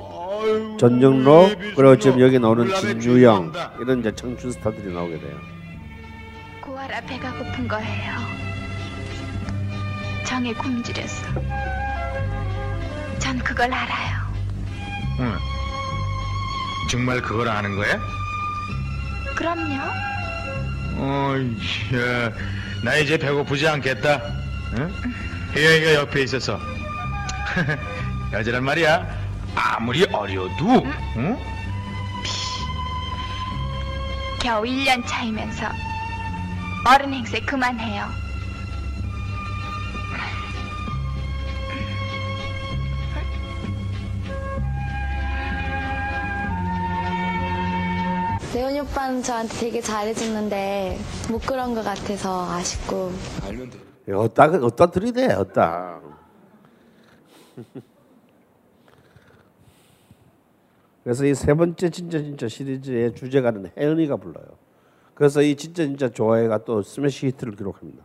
전정로 그리고 지금 여기 나오는 진유영 이런 이제 청춘 스타들이 나오게 돼요. 고아라 배가 고픈 거예요. 정에 굶주렸어. 전 그걸 알아요. 응. 정말 그걸 아는 거야? 그럼요. 어이, 야, 나 이제 배고프지 않겠다. 응? 혜영이가 옆에 있어서. 여자란 말이야. 아무리 어려도, 응? 겨우 1년 차이면서 어른 행세 그만해요. 레온이 오빠는 저한테 되게 잘해줬는데 못 그런 것 같아서 아쉽고 어따 어따 들이대 어따. 그래서 이 세 번째 진짜 진짜 시리즈의 주제가는 혜은이가 불러요. 그래서 이 진짜 진짜 좋아해가 또 스매시 히트를 기록합니다.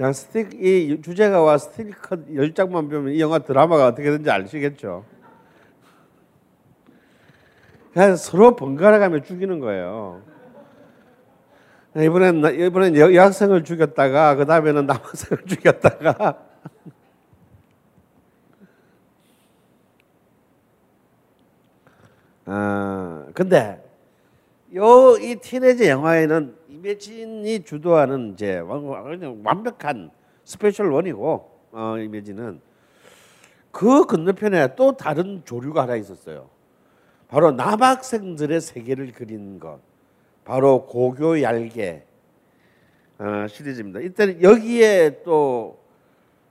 그냥 스틱 이 주제가와 스티커 열 장만 보면 이 영화 드라마가 어떻게 되는지 아시겠죠? 그냥 서로 번갈아가며 죽이는 거예요. 이번엔 나- 이번엔 여, 여학생을 죽였다가 그 다음에는 남학생을 죽였다가 아 근데 요 이 티네이저 영화에는 임예진이 주도하는 이제 완벽한 special one이고 어, 임예진은 그 건너편에 또 다른 조류가 하나 있었어요. 바로 남학생들의 세계를 그린 것. 바로 고교 얄개 어, 시리즈입니다. 이때는 여기에 또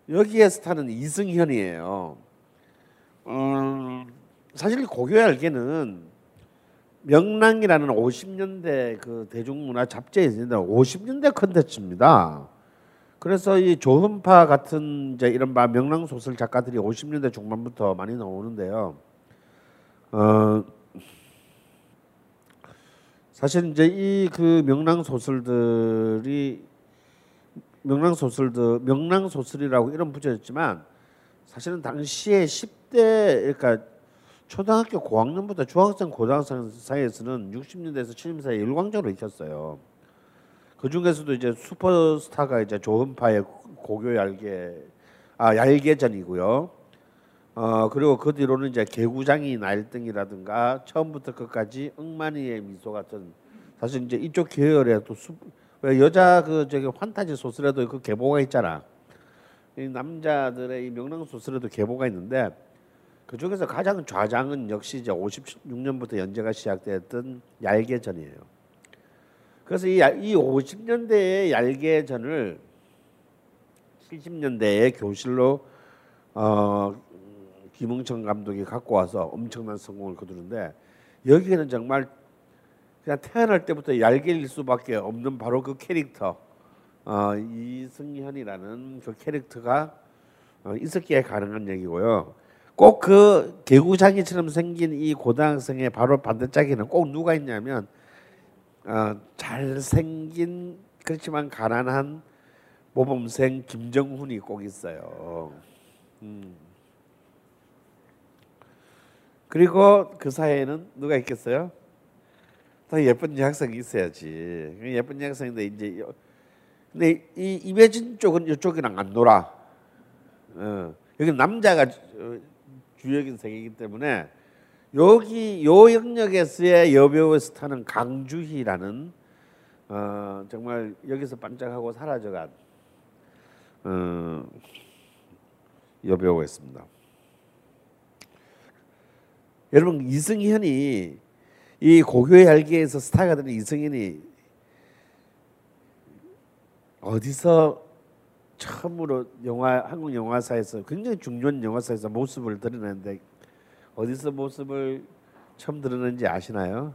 여기에 스타는 이승현이에요. 음, 사실 고교 얄개는 명랑이라는 50년대 그 대중문화 잡지에 있는 50년대 컨텐츠입니다. 그래서 이 조은파 같은 이제 이른바 명랑 소설 작가들이 50년대 중반부터 많이 나오는데요. 어, 사실 이제 이 그 명랑 소설들이 명랑 소설들 명랑 소설이라고 이름 붙여졌지만 사실은 당시에 10대 그러니까 초등학교 고학년부터 중학생 고등학생 사이에서는 60년대에서 70년대 일광적으로 익혔어요. 그 중에서도 이제 슈퍼스타가 이제 조은파의 고교 얄개 아 얄개전이고요. 어 그리고 그 뒤로는 이제 개구장이 날등이라든가 처음부터 끝까지 억만이의 미소 같은 사실 이제 이쪽 계열의 또 수, 왜 여자 그 저기 환타지 소설에도 그 계보가 있잖아. 이 남자들의 이 명랑 소설에도 계보가 있는데 그 중에서 가장 좌장은 역시 이제 56년부터 연재가 시작됐던 얄개전이에요. 그래서 이, 얄- 이 50년대의 얄개전을 70년대에 교실로 어, 김웅천 감독이 갖고 와서 엄청난 성공을 거두는데 여기에는 정말 그냥 태어날 때부터 얄개일 수밖에 없는 바로 그 캐릭터 어, 이승현이라는 그 캐릭터가 어, 있었기에 가능한 얘기고요. 꼭 그 개구장이처럼 생긴 이 고등학생의 바로 반대짝에는 꼭 누가 있냐면 어, 잘생긴 그렇지만 가난한 모범생 김정훈이 꼭 있어요. 음. 그리고 그 사이에는 누가 있겠어요? 더 예쁜 여학생이 있어야지. 그 예쁜 여학생인데 이제 여- 근데 이 이매진 쪽은 이쪽이랑 안 놀아. 어. 여기 남자가 주- 어, 주역인 세계이기 때문에 여기 요 영역에서의 여배우의 스타는 강주희라는 어, 정말 여기서 반짝하고 사라져간 어, 여배우가 있습니다. 여러분 이승현이 이 고교의 열기에서 스타가 되는 이승현이 어디서 처음으로 영화 한국 영화사에서 굉장히 중요한 영화사에서 모습을 드러냈는데 어디서 모습을 처음 드러낸지 아시나요?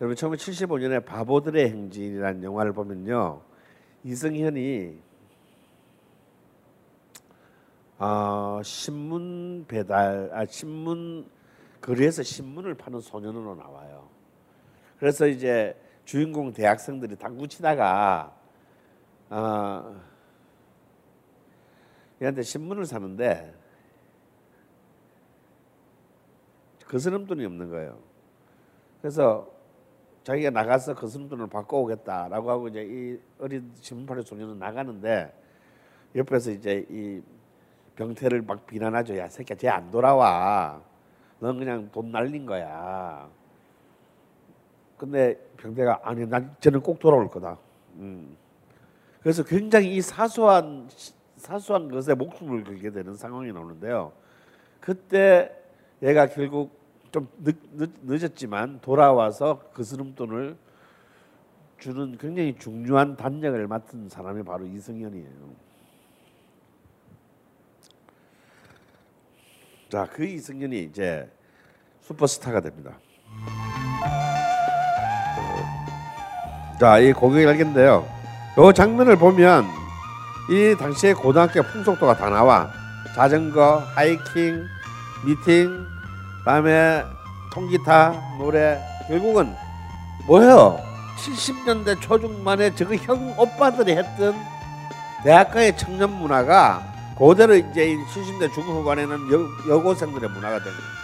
여러분 1975년에 바보들의 행진이라는 영화를 보면요 이승현이 아 신문 배달 아 신문 거리에서 신문을 파는 소년으로 나와요. 그래서 이제 주인공 대학생들이 당구 치다가 아 얘한테 신문을 사는데 거스름 돈이 없는 거예요. 그래서 자기가 나가서 거스름 돈을 바꿔오겠다라고 하고 이제 이 어린 신문팔이 소년은 나가는데 옆에서 이제 이 병태를 막 비난하죠. 야 새끼야, 쟤 안 돌아와. 넌 그냥 돈 날린 거야. 근데 병태가 아니, 난 쟤는 꼭 돌아올 거다. 음. 그래서 굉장히 이 사소한 사소한 것에 목숨을 걸게 되는 상황이 나오는데요. 그때 얘가 결국 좀 늦, 늦, 늦 었지만 돌아와서 그 스름돈을 주는 굉장히 중요한 단역을 맡은 사람이 바로 이승현이에요. 자, 그 이승현이 이제 슈퍼스타가 됩니다. 자, 이 고객 알겠는데요. 요 장면을 보면 이 당시의 고등학교 풍속도가 다 나와. 자전거, 하이킹, 미팅, 다음에 통기타, 노래. 결국은 뭐예요? 70년대 초중반에 저거 형 오빠들이 했던 대학가의 청년 문화가 그대로 이제 70대 중후반에는 여, 여고생들의 문화가 된 거예요.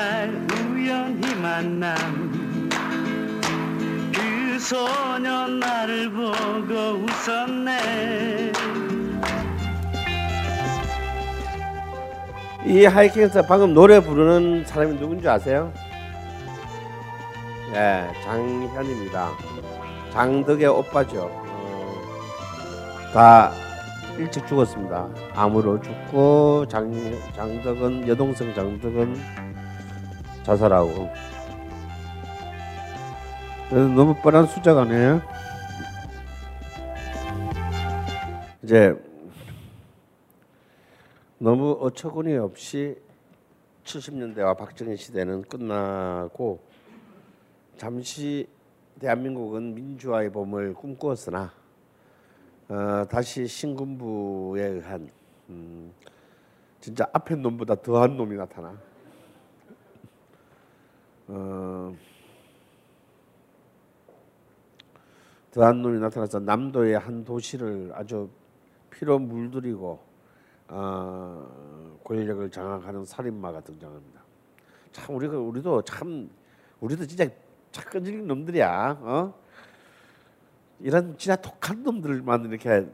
날 우연히 만남 그 소년 나를 보고 웃었네 이 하이킹에서 방금 노래 부르는 사람이 누군지 아세요? 네, 장현입니다. 장덕의 오빠죠. 어, 다 일찍 죽었습니다. 암으로 죽고 장 장덕은 여동생 장덕은 자살하고. 너무 뻔한 수작 아니에요? 이제 너무 어처구니 없이 70년대와 박정희 시대는 끝나고 잠시 대한민국은 민주화의 봄을 꿈꾸었으나 어, 다시 신군부에 의한 음, 진짜 앞에 놈보다 더한 놈이 나타나. 어, 더한 놈이 나타나서 남도의 한 도시를 아주 피로 물들이고 어, 권력을 장악하는 살인마가 등장합니다. 참 우리가 우리도 참 우리도 진짜 참 끈질긴 놈들이야. 어? 이런 진짜 독한 놈들만 이렇게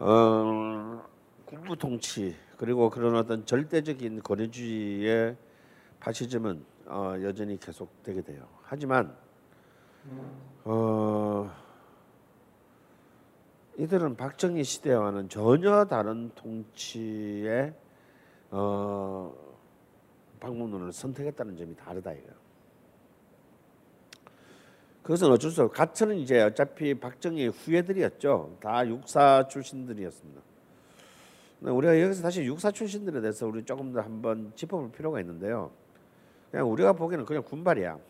어, 군부 통치 그리고 그런 어떤 절대적인 권위주의의 파시즘은 어, 여전히 계속되게 돼요. 하지만 어, 이들은 박정희 시대와는 전혀 다른 통치의 어, 방법론을 선택했다는 점이 다르다 이거예요. 그것은 어쩔 수 없고 가천은 이제 어차피 박정희 후예들이었죠. 다 육사 출신들이었습니다. 근데 우리가 여기서 다시 육사 출신들에 대해서 우리 조금 더 한번 짚어볼 필요가 있는데요. 그냥 우리가 보기에는 그냥 군발이야.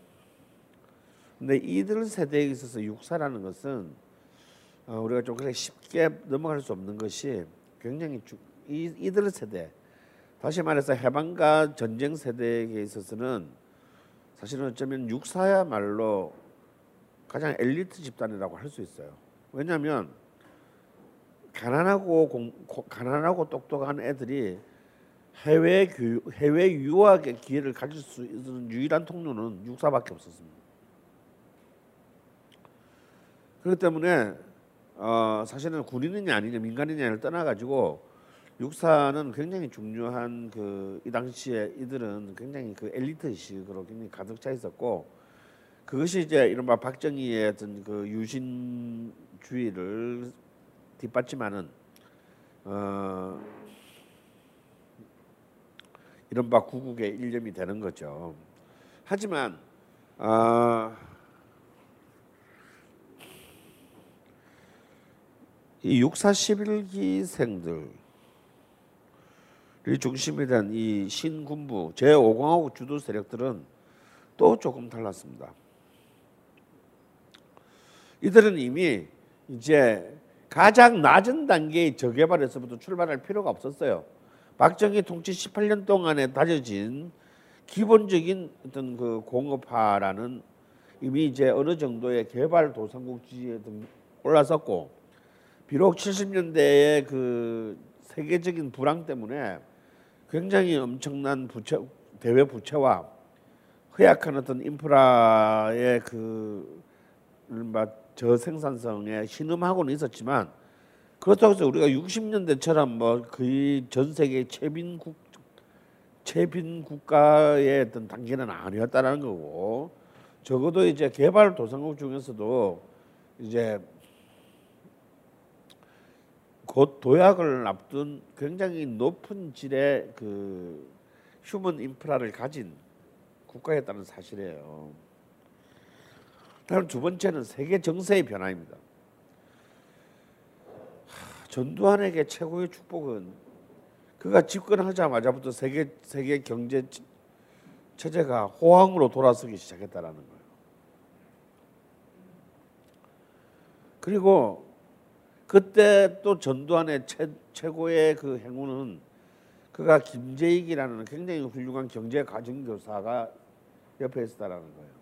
근데 이들 세대에 있어서 육사라는 것은 어, 우리가 좀 그렇게 쉽게 넘어갈 수 없는 것이 굉장히 주, 이, 이들 세대 다시 말해서 해방과 전쟁 세대에 있어서는 사실은 어쩌면 육사야말로 가장 엘리트 집단이라고 할 수 있어요. 왜냐하면 가난하고 공, 고- 가난하고 똑똑한 애들이 해외 교육, 해외 유학의 기회를 가질 수 있는 유일한 통로는 육사밖에 없었습니다. 그렇기 때문에 어, 사실은 군인이냐 아니냐 민간이냐를 떠나가지고 육사는 굉장히 중요한 그 이 당시에 이들은 굉장히 그 엘리트 의식으로 굉장히 가득 차 있었고 그것이 이제 이른바 박정희의 어떤 그 유신주의를 뒷받침하는 어, 이른바 구국의 일념이 되는 거죠. 하지만 어, 이 육사 11기생들이 중심이 된 이 신군부 제5공화국 주도 세력들은 또 조금 달랐습니다. 이들은 이미 이제 가장 낮은 단계의 저개발에서부터 출발할 필요가 없었어요. 박정희 통치 18년 동안에 다져진 기본적인 어떤 그 공업화라는 이미 이제 어느 정도의 개발 도상국 지위에 좀 올라섰고 비록 70년대의 그 세계적인 불황 때문에 굉장히 엄청난 부채 대외 부채와 허약한 어떤 인프라의 그 저생산성에 신음하고는 있었지만 그렇다고 해서 우리가 60년대처럼 뭐 거의 전 세계 최빈국 최빈 국가의 어떤 단계는 아니었다라는 거고 적어도 이제 개발 도상국 중에서도 이제 곧 도약을 앞둔 굉장히 높은 질의 그 휴먼 인프라를 가진 국가였다는 사실이에요. 다음 두 번째는 세계 정세의 변화입니다. 하, 전두환에게 최고의 축복은 그가 집권하자마자부터 세계 세계 경제 체- 체제가 호황으로 돌아서기 시작했다라는 거예요. 그리고 그때 또 전두환의 최, 최고의 그 행운은 그가 김재익이라는 굉장히 훌륭한 경제 가정교사가 옆에 있었다라는 거예요.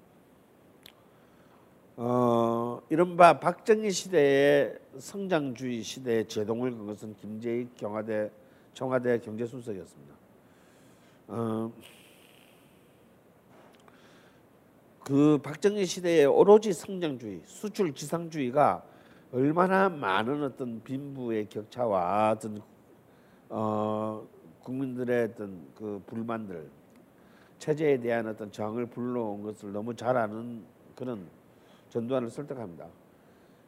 어, 이른바 박정희 시대의 성장주의 시대의 제동을 건 것은 김재익 경화대 청와대 경제수석이었습니다. 어, 그 박정희 시대의 오로지 성장주의, 수출 지상주의가 얼마나 많은 어떤 빈부의 격차와 어떤 어, 국민들의 어떤 그 불만들, 체제에 대한 어떤 저항을 불러온 것을 너무 잘 아는 그런 전두환을 설득합니다.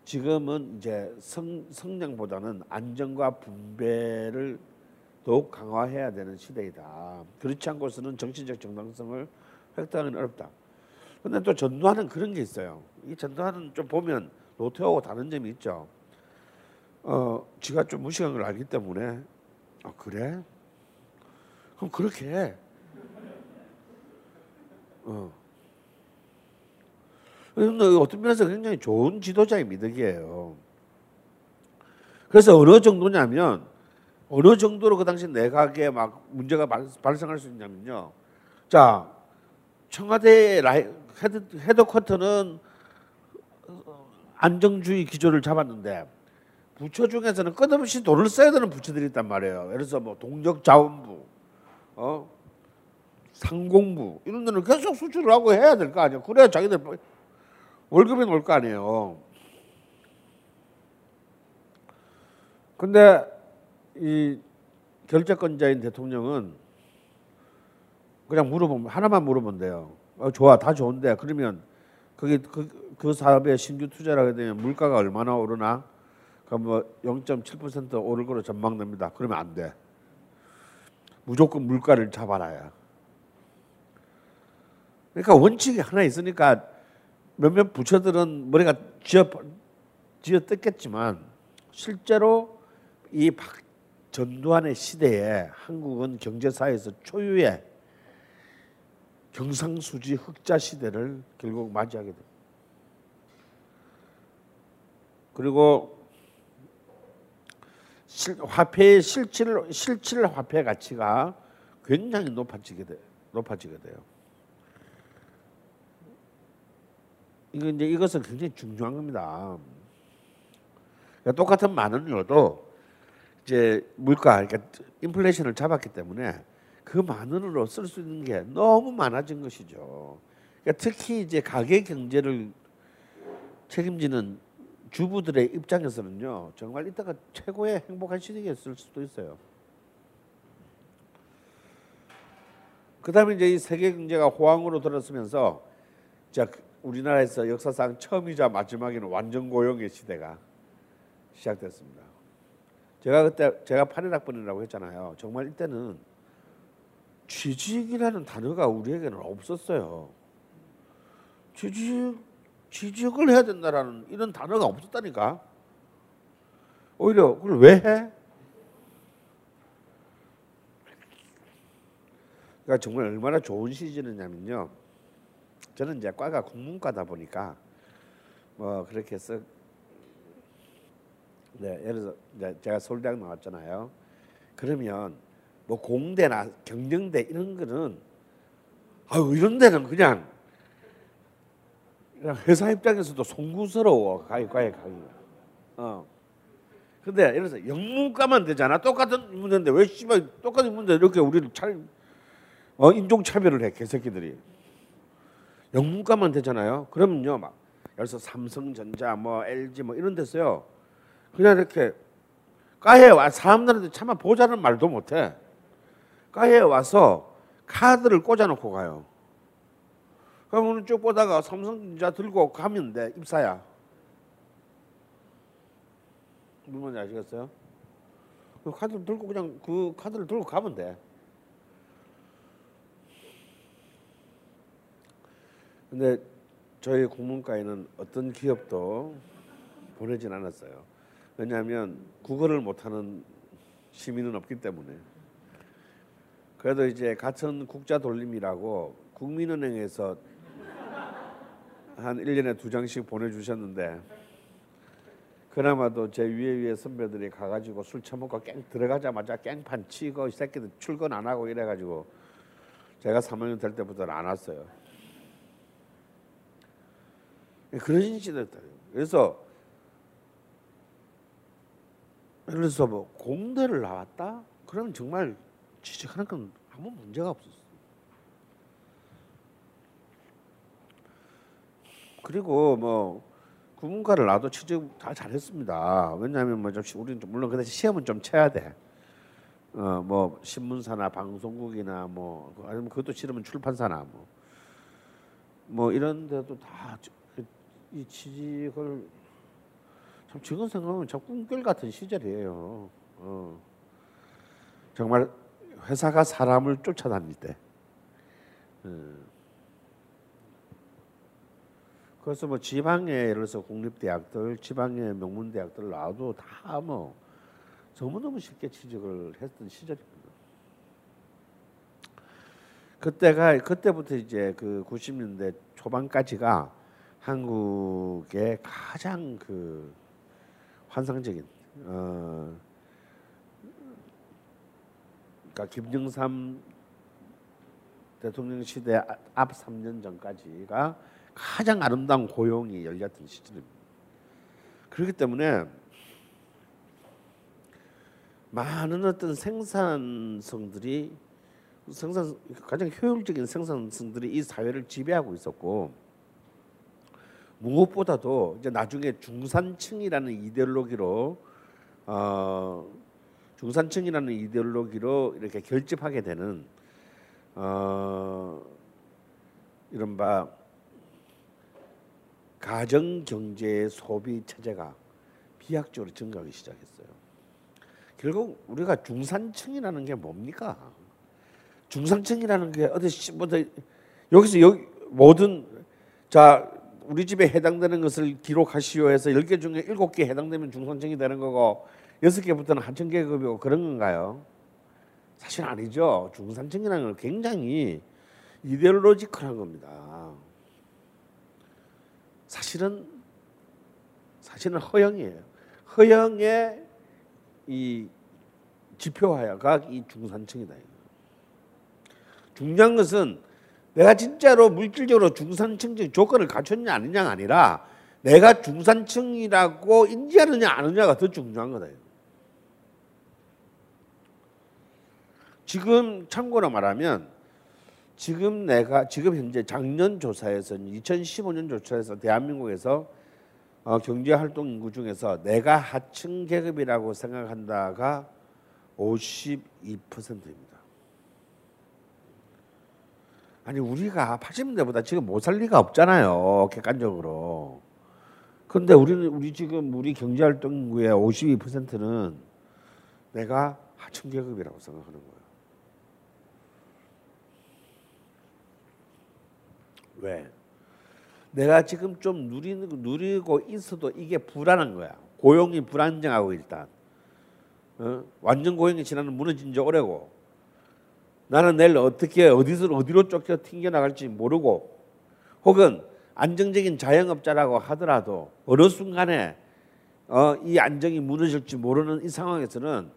지금은 이제 성, 성장보다는 안정과 분배를 더욱 강화해야 되는 시대이다. 그렇지 않고서는 정치적 정당성을 획득하기는 어렵다. 근데 또 전두환은 그런 게 있어요. 이 전두환은 좀 보면 노태우하고 다른 점이 있죠. 어, 지가 좀 무식한 걸 알기 때문에 아 그래? 그럼 그렇게 해. 어. 어떤 면에서 굉장히 좋은 지도자의 미덕이에요. 그래서 어느 정도냐면 어느 정도로 그 당시 내각에 막 문제가 발- 발생할 수 있냐면요. 자 청와대 head, headquarter는 안정주의 기조를 잡았는데 부처 중에서는 끝없이 돈을 써야 되는 부처들이 있단 말이에요. 예를 들어서 뭐 동력자원부, 어, 상공부 이런 데는 계속 수출을 하고 해야 될 거 아니에요. 그래야 자기들 월급이 올 거 아니에요. 근데 이 결재권자인 대통령은 그냥 물어보면 하나만 물어본대요. 어, 좋아, 다 좋은데 그러면 거기 그, 그 사업에 신규 투자를 하게 되면 물가가 얼마나 오르나? 그럼 뭐0.7% 오를 거로 전망됩니다. 그러면 안 돼. 무조건 물가를 잡아놔야. 그러니까 원칙이 하나 있으니까 몇몇 부처들은 머리가 쥐어 쥐어 뜯겠지만 실제로 이 박, 전두환의 시대에 한국은 경제사에서 초유의 경상수지 흑자 시대를 결국 맞이하게 됩니다. 그리고 실, 화폐의 실질 실질 화폐 가치가 굉장히 높아지게 돼 높아지게 돼요. 이거 이제 이것은 굉장히 중요한 겁니다. 그러니까 똑같은 만 원이라도 이제 물가 그러니까 인플레이션을 잡았기 때문에 그 만 원으로 쓸 수 있는 게 너무 많아진 것이죠. 그러니까 특히 이제 가계 경제를 책임지는 주부들의 입장에서는요 정말 이때가 최고의 행복한 시기였을 수도 있어요. 그다음에 이제 이 세계 경제가 호황으로 들었으면서 자 우리나라에서 역사상 처음이자 마지막에는 완전 고용의 시대가 시작됐습니다. 제가 그때 제가 8일학번이라고 했잖아요. 정말 이때는 취직이라는 단어가 우리에게는 없었어요. 취직 취직을 해야 된다라는 이런 단어가 없었다니까. 오히려 그걸 왜 해? 그러니까 정말 얼마나 좋은 시즌이냐면요. 저는 이제 과가 국문과다 보니까 뭐 그렇게 해서 네, 예를 들어 이제 제가 서울대학 나왔잖아요. 그러면 뭐 공대나 경영대 이런 거는 아유 이런 데는 그냥 그냥 회사 입장에서도 송구스러워 가기 과에 가기. 어. 근데 예를 들어서 영문과만 되잖아. 똑같은 문제인데 왜 씨발 똑같은 문제 이렇게 우리를 잘 어, 인종 차별을 해 개새끼들이. 영문과만 되잖아요. 그러면요 막 들어서 삼성전자 뭐 LG 뭐 이런 데서요. 그냥 이렇게 과에 와 사람들한테 차마 보자는 말도 못해. 과에 와서 카드를 꽂아놓고 가요. 그러면 쭉 보다가 삼성전자 들고 가면 돼 입사야. 무슨 말인지 아시겠어요? 그 카드를 들고 그냥 그 카드를 들고 가면 돼. 근데 저희 국문과에는 어떤 기업도 보내진 않았어요. 왜냐하면 국어를 못하는 시민은 없기 때문에. 그래도 이제 가천 국자 돌림이라고 국민은행에서 한 1년에 두 장씩 보내주셨는데 그나마도 제 위에 위에 선배들이 가가지고 술 처먹고 깽 들어가자마자 깽판 치고 이 새끼들 출근 안 하고 이래가지고 제가 3학년 될 때부터는 안 왔어요. 그런 시대였다. 그래서 예를 들어서 뭐 공대를 나왔다? 그러면 정말 취직하는 건 아무 문제가 없었어. 그리고 뭐 국문과를 나도 취직 다 잘했습니다. 왜냐하면 뭐 좀 우리는 좀 물론 근데 시험은 좀 쳐야 돼. 어 뭐 신문사나 방송국이나 뭐 아니면 그것도 싫으면 출판사나 뭐 뭐 이런 데도 다 이 취직을 참 지금 생각하면 참 꿈결 같은 시절이에요. 어. 정말 회사가 사람을 쫓아다닐 때. 어. 그래서 뭐 지방에 예를 들어서 국립대학들, 지방의 명문대학들 나와도 다 뭐 너무너무 쉽게 취직을 했던 시절입니다. 그때가 그때부터 이제 그 90년대 초반까지가 한국의 가장 그 환상적인 어 그러니까 김정삼 대통령 시대 앞 3년 전까지가 가장 아름다운 고용이 열렸던 시절입니다. 그렇기 때문에 많은 어떤 생산성들이 생산 가장 효율적인 생산성들이 이 사회를 지배하고 있었고 무엇보다도 이제 나중에 중산층이라는 이데올로기로 어, 중산층이라는 이데올로기로 이렇게 결집하게 되는 어, 이른바 가정 경제의 소비 체제가 비약적으로 증가하기 시작했어요. 결국 우리가 중산층이라는 게 뭡니까? 중산층이라는 게 어디 뭐 여기서 여기 모든 자 우리 집에 해당되는 것을 기록하시오 해서 10개 중에 7개 해당되면 중산층이 되는 거고 여섯 개부터는 하층 계급이고 그런 건가요? 사실 아니죠. 중산층이라는 건 굉장히 이데올로지컬한 겁니다. 사실은 사실은 허영이에요. 허영의 이 지표화가 이 중산층이다. 중요한 것은 내가 진짜로 물질적으로 중산층적 조건을 갖췄냐 아니냐가 아니라 내가 중산층이라고 인지하느냐 아느냐가 더 중요한 거다. 지금 참고로 말하면 지금 내가 지금 현재 작년 조사에서 2015년 조사에서 대한민국에서 어, 경제 활동 인구 중에서 내가 하층 계급이라고 생각한다가 52%입니다. 아니 우리가 80년대보다 지금 못 살 리가 없잖아요. 객관적으로. 근데 우리는 우리 지금 우리 경제 활동 인구의 52%는 내가 하층 계급이라고 생각하는 거예요. 왜? 내가 지금 좀 누리는 누리고 있어도 이게 불안한 거야. 고용이 불안정하고 일단 어? 완전 고용이 지나는 무너진 지 오래고 나는 내일 어떻게 어디서 어디로 쫓겨 튕겨 나갈지 모르고 혹은 안정적인 자영업자라고 하더라도 어느 순간에 어, 이 안정이 무너질지 모르는 이 상황에서는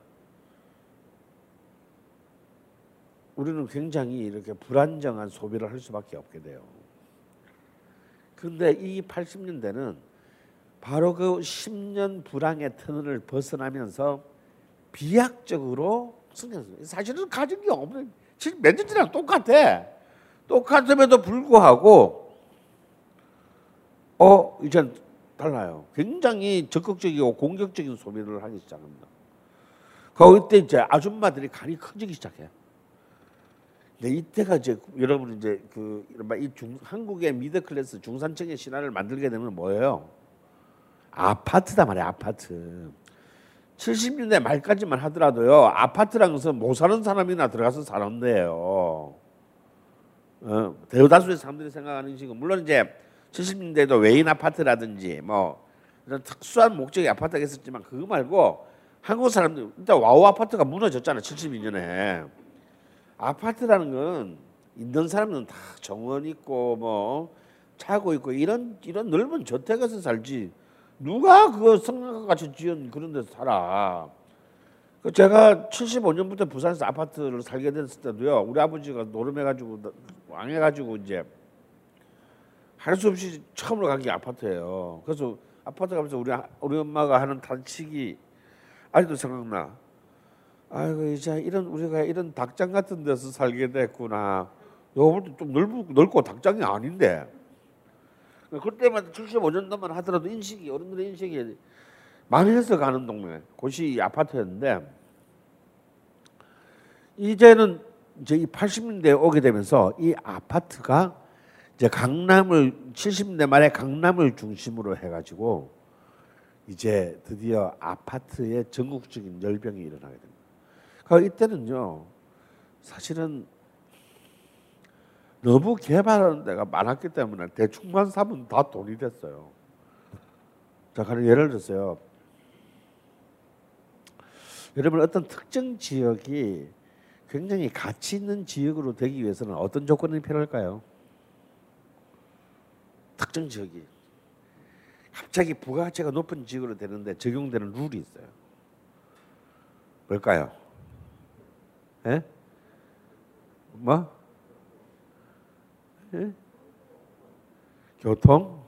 우리는 굉장히 이렇게 불안정한 소비를 할 수밖에 없게 돼요. 근데 이 80년대는 바로 그 10년 불황의 터널을 벗어나면서 비약적으로 승리했어요. 사실은 가진 게 없는 지금 몇 년이랑 똑같아. 똑같음에도 불구하고 어 이제 달라요. 굉장히 적극적이고 공격적인 소비를 하기 시작합니다. 그때 이제 아줌마들이 간이 커지기 시작해요. 근데 이때가 이제 여러분 이제 그 이른바 이 중, 한국의 미드 클래스 중산층의 신화를 만들게 되면 뭐예요? 아파트다 말이야 아파트. 70년대 말까지만 하더라도요 아파트라는 것은 못 사는 사람이나 들어가서 사는 데예요. 어, 대다수의 사람들이 생각하는 식은 물론 이제 70년대도 외인 아파트라든지 뭐 이런 특수한 목적의 아파트가 있었지만 그거 말고 한국 사람들 일단 와우 아파트가 무너졌잖아 72년에 아파트라는 건 있는 사람은 다 정원 있고 뭐 차고 있고 이런 이런 넓은 저택에서 살지 누가 그 성냥갑같이 지은 그런 데서 살아. 그 제가 75년부터 부산에서 아파트를 살게 됐을 때도요. 우리 아버지가 노름해가지고 왕해가지고 이제 할 수 없이 처음으로 간 게 아파트예요. 그래서 아파트 가면서 우리 아- 우리 엄마가 하는 단식이 아직도 생각나. 아이고 이제 이런 우리가 이런 닭장 같은 데서 살게 됐구나. 요것도 좀 넓고 넓고 닭장이 아닌데. 그때만 75년도만 하더라도 인식이 어른들의 인식이 망해서 가는 동네 곳이 이 아파트였는데 이제는 이제 이 80년대에 오게 되면서 이 아파트가 이제 강남을 70년대 말에 강남을 중심으로 해가지고 이제 드디어 아파트의 전국적인 열병이 일어나게 됩니다. 그 이때는요 사실은 너무 개발하는 데가 많았기 때문에 대충만 사면 다 돈이 됐어요. 자, 가령 예를 들었어요. 여러분 어떤 특정 지역이 굉장히 가치 있는 지역으로 되기 위해서는 어떤 조건이 필요할까요? 특정 지역이 갑자기 부가가치가 높은 지역으로 되는데 적용되는 룰이 있어요. 뭘까요? 예? 뭐? 예? 교통?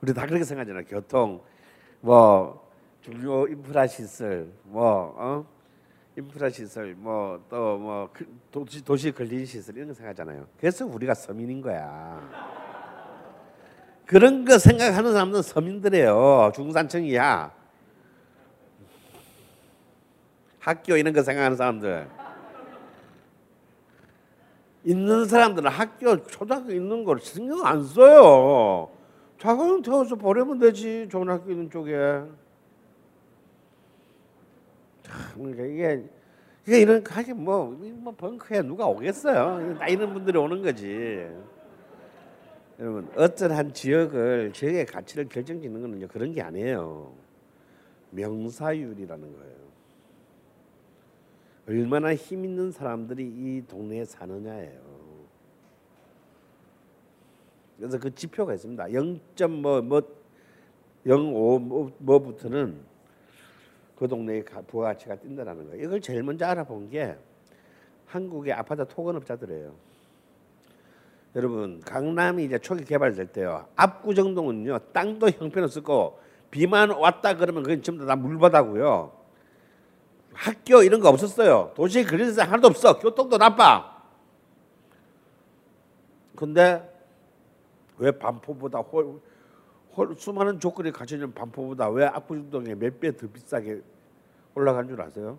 우리 다 그렇게 생각하잖아요. 교통, 뭐 중요 인프라 시설, 뭐 어? 인프라 시설, 뭐또뭐 도시 도시 근린 시설 이런 거 생각하잖아요. 그래서 우리가 서민인 거야. 그런 거 생각하는 사람들은 서민들이에요. 중산층이야. 학교 이런 거 생각하는 사람들. 있는 사람들은 학교 초등학교 있는 걸 신경 안 써요. 자가용 태워서 보내면 되지 좋은 학교 있는 쪽에. 참 그러니까 이게 이게 이런 하긴 뭐, 뭐 벙커에 누가 오겠어요. 나 이런 분들이 오는 거지. 여러분 어떤 한 지역을 지역의 가치를 결정짓는 거는 그런 게 아니에요. 명사율이라는 거예요. 얼마나 힘 있는 사람들이 이 동네에 사느냐예요. 그래서 그 지표가 있습니다. 0.뭐뭐 05 뭐, 뭐부터는 그 동네의 가- 부가가치가 뛴다라는 거예요. 이걸 제일 먼저 알아본 게 한국의 아파트 토건업자들이에요. 여러분 강남이 이제 초기 개발될 때요. 압구정동은요 땅도 형편없었고 비만 왔다 그러면 그건 전부 다 물바다고요. 학교 이런 거 없었어요. 도시에 그런 데서 하나도 없어. 교통도 나빠. 근데 왜 반포보다 홀, 홀 수많은 조건이 갖춰진 반포보다 왜 압구정동에 몇 배 더 비싸게 올라간 줄 아세요?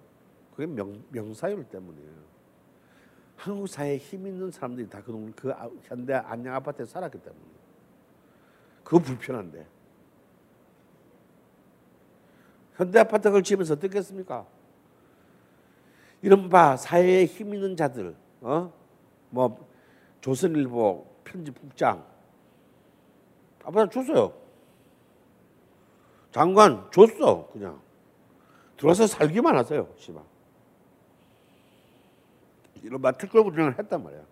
그게 명, 명사율 때문이에요. 한국 사회에 힘 있는 사람들이 다 그동 그 아- 현대 안녕 아파트에 살았기 때문에 그거 불편한데 현대 아파트 걸 지으면서 어떻겠습니까? 이른바 사회에 힘 있는 자들, 어 뭐 조선일보 편집국장 아파트 줬어요. 장관 줬어 그냥 들어와서 살기만 하세요, 씨발. 이른바 특별 운영을 했단 말이야.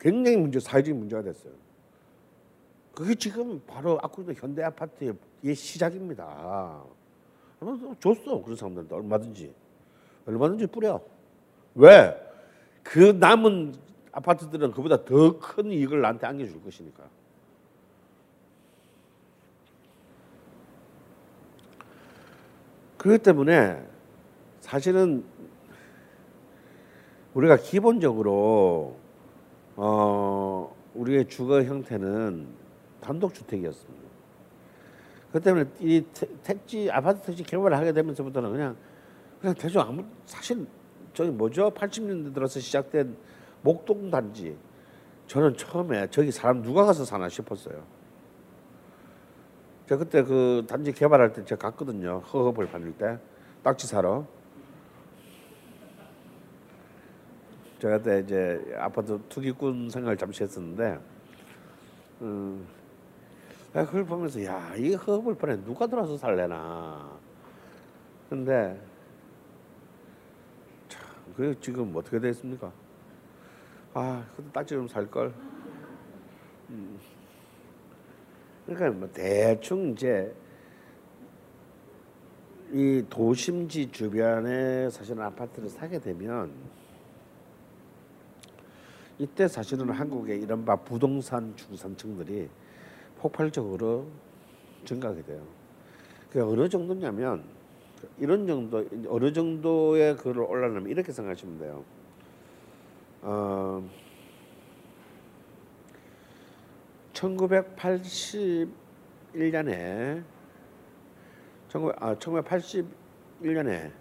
굉장히 문제 사회적인 문제가 됐어요. 그게 지금 바로 아쿠도 현대 아파트의 시작입니다. 줬어 그런 사람들한테 얼마든지 얼마든지 뿌려. 왜? 그 남은 아파트들은 그보다 더 큰 이익을 나한테 안겨줄 것이니까. 그렇기 때문에 사실은 우리가 기본적으로 어 우리의 주거 형태는 단독 주택이었습니다. 그 때문에 이 태- 택지 아파트 택지 개발을 하게 되면서부터는 그냥 그냥 대충 아무 사실 저기 뭐죠? 80년대 들어서 시작된 목동 단지 저는 처음에 저기 사람 누가 가서 사나 싶었어요. 제가 그때 그 단지 개발할 때 제가 갔거든요. 허허벌 받을 때 딱지 사러. 제가 그때 이제 아파트 투기꾼 생활을 잠시 했었는데, 음, 그걸 보면서 야, 이 허허벌판에 누가 들어와서 살래나. 근데 참, 그 지금 어떻게 됐습니까? 아, 그때 좀살 걸. 음. 그러니까 뭐 대충 이제 이 도심지 주변에 사실은 아파트를 사게 되면 이때 사실은 한국의 이른바 부동산 중산층들이 폭발적으로 증가하게 돼요. 그 어느 정도냐면 이런 정도 어느 정도의 그를 올라가면 이렇게 생각하시면 돼요. 어, 1981년에 19, 아, 1981년에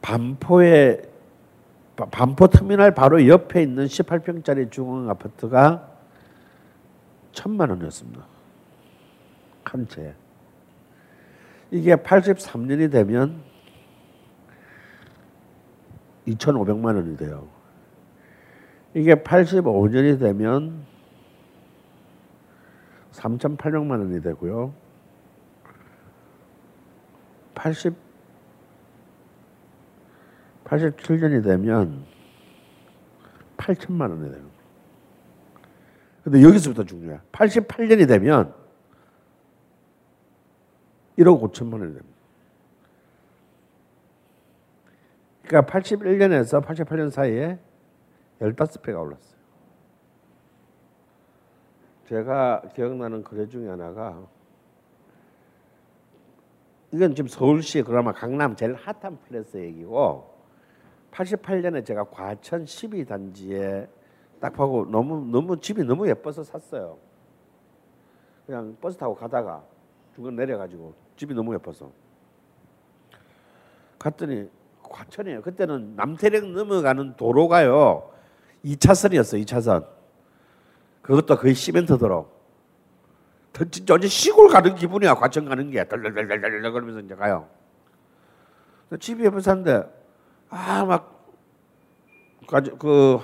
반포에 바- 반포 터미널 바로 옆에 있는 18평짜리 중앙 아파트가 천만 원이었습니다. 한 채. 이게 83년이 되면 2,500만 원이 돼요. 이게 85년이 되면 3,800만 원이 되고요. 80 87년이 되면 8천만 원이 돼요. 근데 여기서부터 중요해. 88년이 되면 1억 5천만 원이 됩니다. 그러니까 81년에서 88년 사이에 15배가 올랐어요. 제가 기억나는 거래 중에 하나가 이건 지금 서울시 그나마 강남 제일 hot한 place 얘기고 88년에 제가 과천 12단지에 딱 보고 너무 너무 집이 너무 예뻐서 샀어요. 그냥 버스 타고 가다가 중간 내려가지고 집이 너무 예뻐서 갔더니 과천이에요. 그때는 남태령 넘어가는 도로가요 2차선이었어 2차선. 그것도 거의 시멘트 도로. 더 진짜 완전 시골 가는 기분이야 과천 가는 게 덜덜덜덜덜 그러면서 이제 가요. 집이 옆에 사는데 아 막 그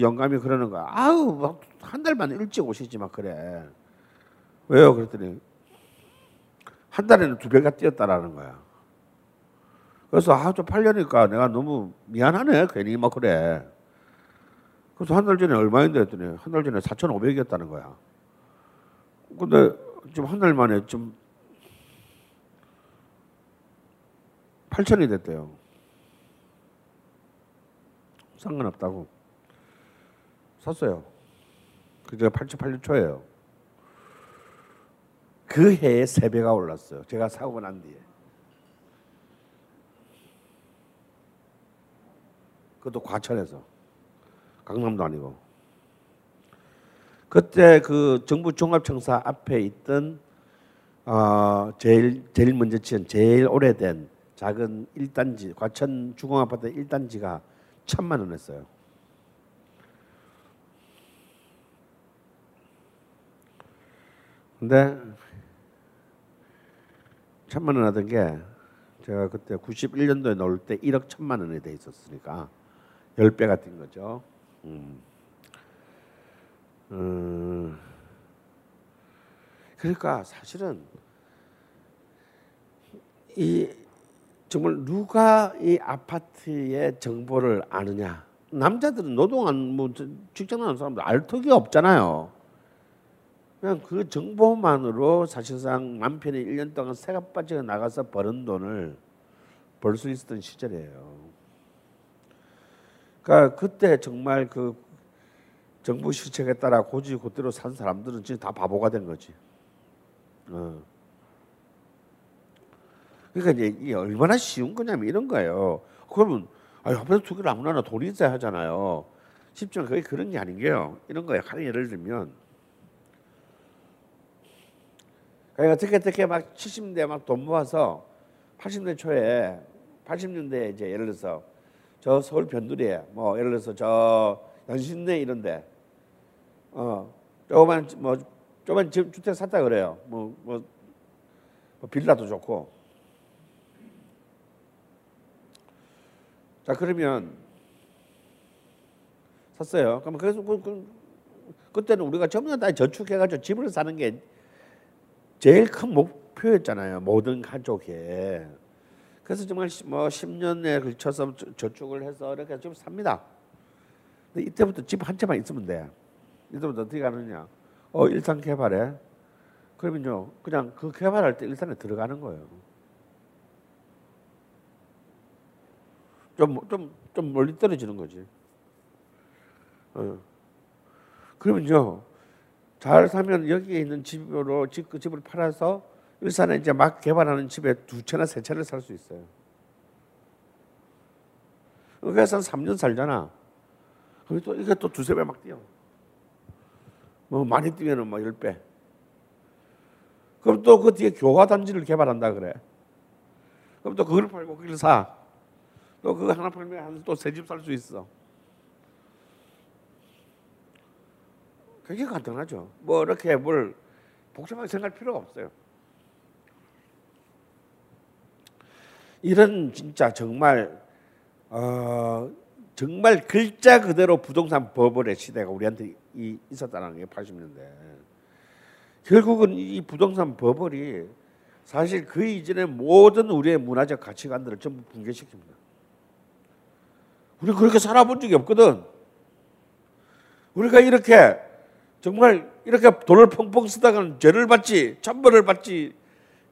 영감이 그러는 거야. 아우 막 한 달만 일찍 오시지 막 그래. 왜요? 그랬더니 한 달에는 두 배가 뛰었다라는 거야. 그래서 아좀 팔려니까 내가 너무 미안하네 괜히 막 그래. 그래서 한 달 전에 얼마인데 했더니 한 달 전에 4,500이었다는 거야. 근데 지금 한 달 만에 좀 8천이 됐대요. 상관없다고. 샀어요. 그게 88년 초예요. 그 해에 세 배가 올랐어요. 제가 사고 난 뒤에. 그것도 과천에서. 강남도 아니고. 그때 그 정부 종합청사 앞에 있던 어 제일 제일 먼저 지은 제일 오래된 작은 1단지 과천 주공아파트 1단지가 천만 원 했어요. 근데 천만 원 하던 게 제가 그때 91년도에 넣을 때 1억 천만 원에 돼 있었으니까 10배가 뛴 거죠. 음. 음. 그러니까 사실은 이 정말 누가 이 아파트의 정보를 아느냐? 남자들은 노동한 뭐 직장 나는 사람들 알 턱이 없잖아요. 그냥 그 정보만으로 사실상 남편이 1년 동안 새가 빠져 나가서 버는 돈을 벌 수 있었던 시절이에요. 그러니까 그때 정말 그 정부 실책에 따라 고지 곧대로 산 사람들은 지금 다 바보가 된 거지. 어. 그러니까 이게 얼마나 쉬운 거냐면 이런 거예요. 그러면 아유 앞에서 두 개를 아무나 돈이 있어야 하잖아요. 쉽지만 그게 그런 게 아닌 게요. 이런 거예요. 예를 들면 그러니까 어떻게 어떻게 막 70년대 막 돈 모아서 80년대 초에 80년대 이제 예를 들어서 저 서울 변두리에 뭐 예를 들어서 저 연신내 이런데 어 조그만 뭐 조그만 집 주택 샀다 그래요. 뭐 뭐, 뭐 빌라도 좋고 자 그러면 샀어요. 그러면 그래서 그, 그, 그때는 우리가 전부 다 저축해가지고 집을 사는 게 제일 큰 목표였잖아요. 모든 가족에. 그래서 정말 뭐 10년에 걸쳐서 저축을 해서 이렇게 좀 삽니다. 근데 이때부터 집 한 채만 있으면 돼. 이때부터 어떻게 하느냐? 어 일산 개발해. 그러면요 그냥 그 개발할 때 일산에 들어가는 거예요. 좀 좀 좀 멀리 떨어지는 거지. 어. 그러면요 잘 사면 여기에 있는 집으로 집, 그 집을 팔아서 일산에 이제 막 개발하는 집에 두 채나 세 채를 살 수 있어요. 한 3년 살잖아. 그럼 또 이게 또 두세 배 막 뛰어. 뭐 많이 뛰면은 뭐 10배. 그럼 또 그 뒤에 교화 단지를 개발한다 그래. 그럼 또 그걸 팔고 그걸 사. 또 그거 하나 팔면 또새집살 수 있어. 그게 간단하죠. 뭐 이렇게 뭘 복잡하게 생각할 필요가 없어요. 이런 진짜 정말 어, 정말 글자 그대로 부동산 버블의 시대가 우리한테 이, 있었다는 게 80년대. 결국은 이 부동산 버블이 사실 그 이전의 모든 우리의 문화적 가치관들을 전부 붕괴시킵니다. 우리 그렇게 살아본 적이 없거든. 우리가 이렇게 정말 이렇게 돈을 펑펑 쓰다가는 죄를 받지, 천벌을 받지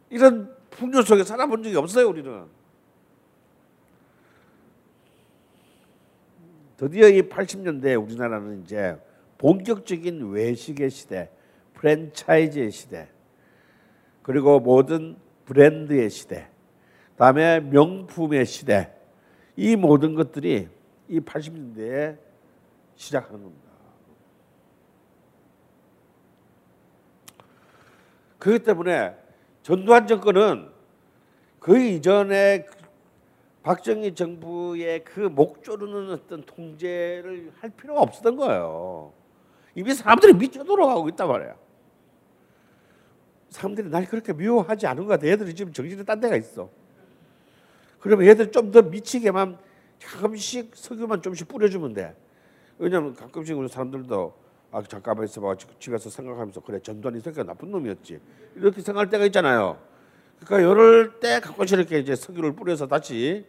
이런 풍요 속에 살아본 적이 없어요 우리는. 드디어 이 80년대에 우리나라는 이제 본격적인 외식의 시대, 프랜차이즈의 시대, 그리고 모든 브랜드의 시대, 다음에 명품의 시대, 이 모든 것들이 이 80년대에 시작하는 겁니다. 그렇기 때문에 전두환 정권은 그 이전에 박정희 정부의 그 목조르는 어떤 통제를 할 필요가 없었던 거예요. 이미 사람들이 미쳐 돌아가고 있단 말이야. 사람들이 날 그렇게 미워하지 않은 것 같아. 얘들이 지금 정신이 딴 데가 있어. 그러면 얘들 좀 더 미치게만 가끔씩 석유만 좀씩 뿌려주면 돼. 왜냐하면 가끔씩 우리 사람들도 아 잠깐만 있어봐 집에서 생각하면서 그래 전두환 이 새끼가 나쁜 놈이었지 이렇게 생각할 때가 있잖아요. 그러니까 이럴 때 가끔씩 이렇게 이제 석유를 뿌려서 다시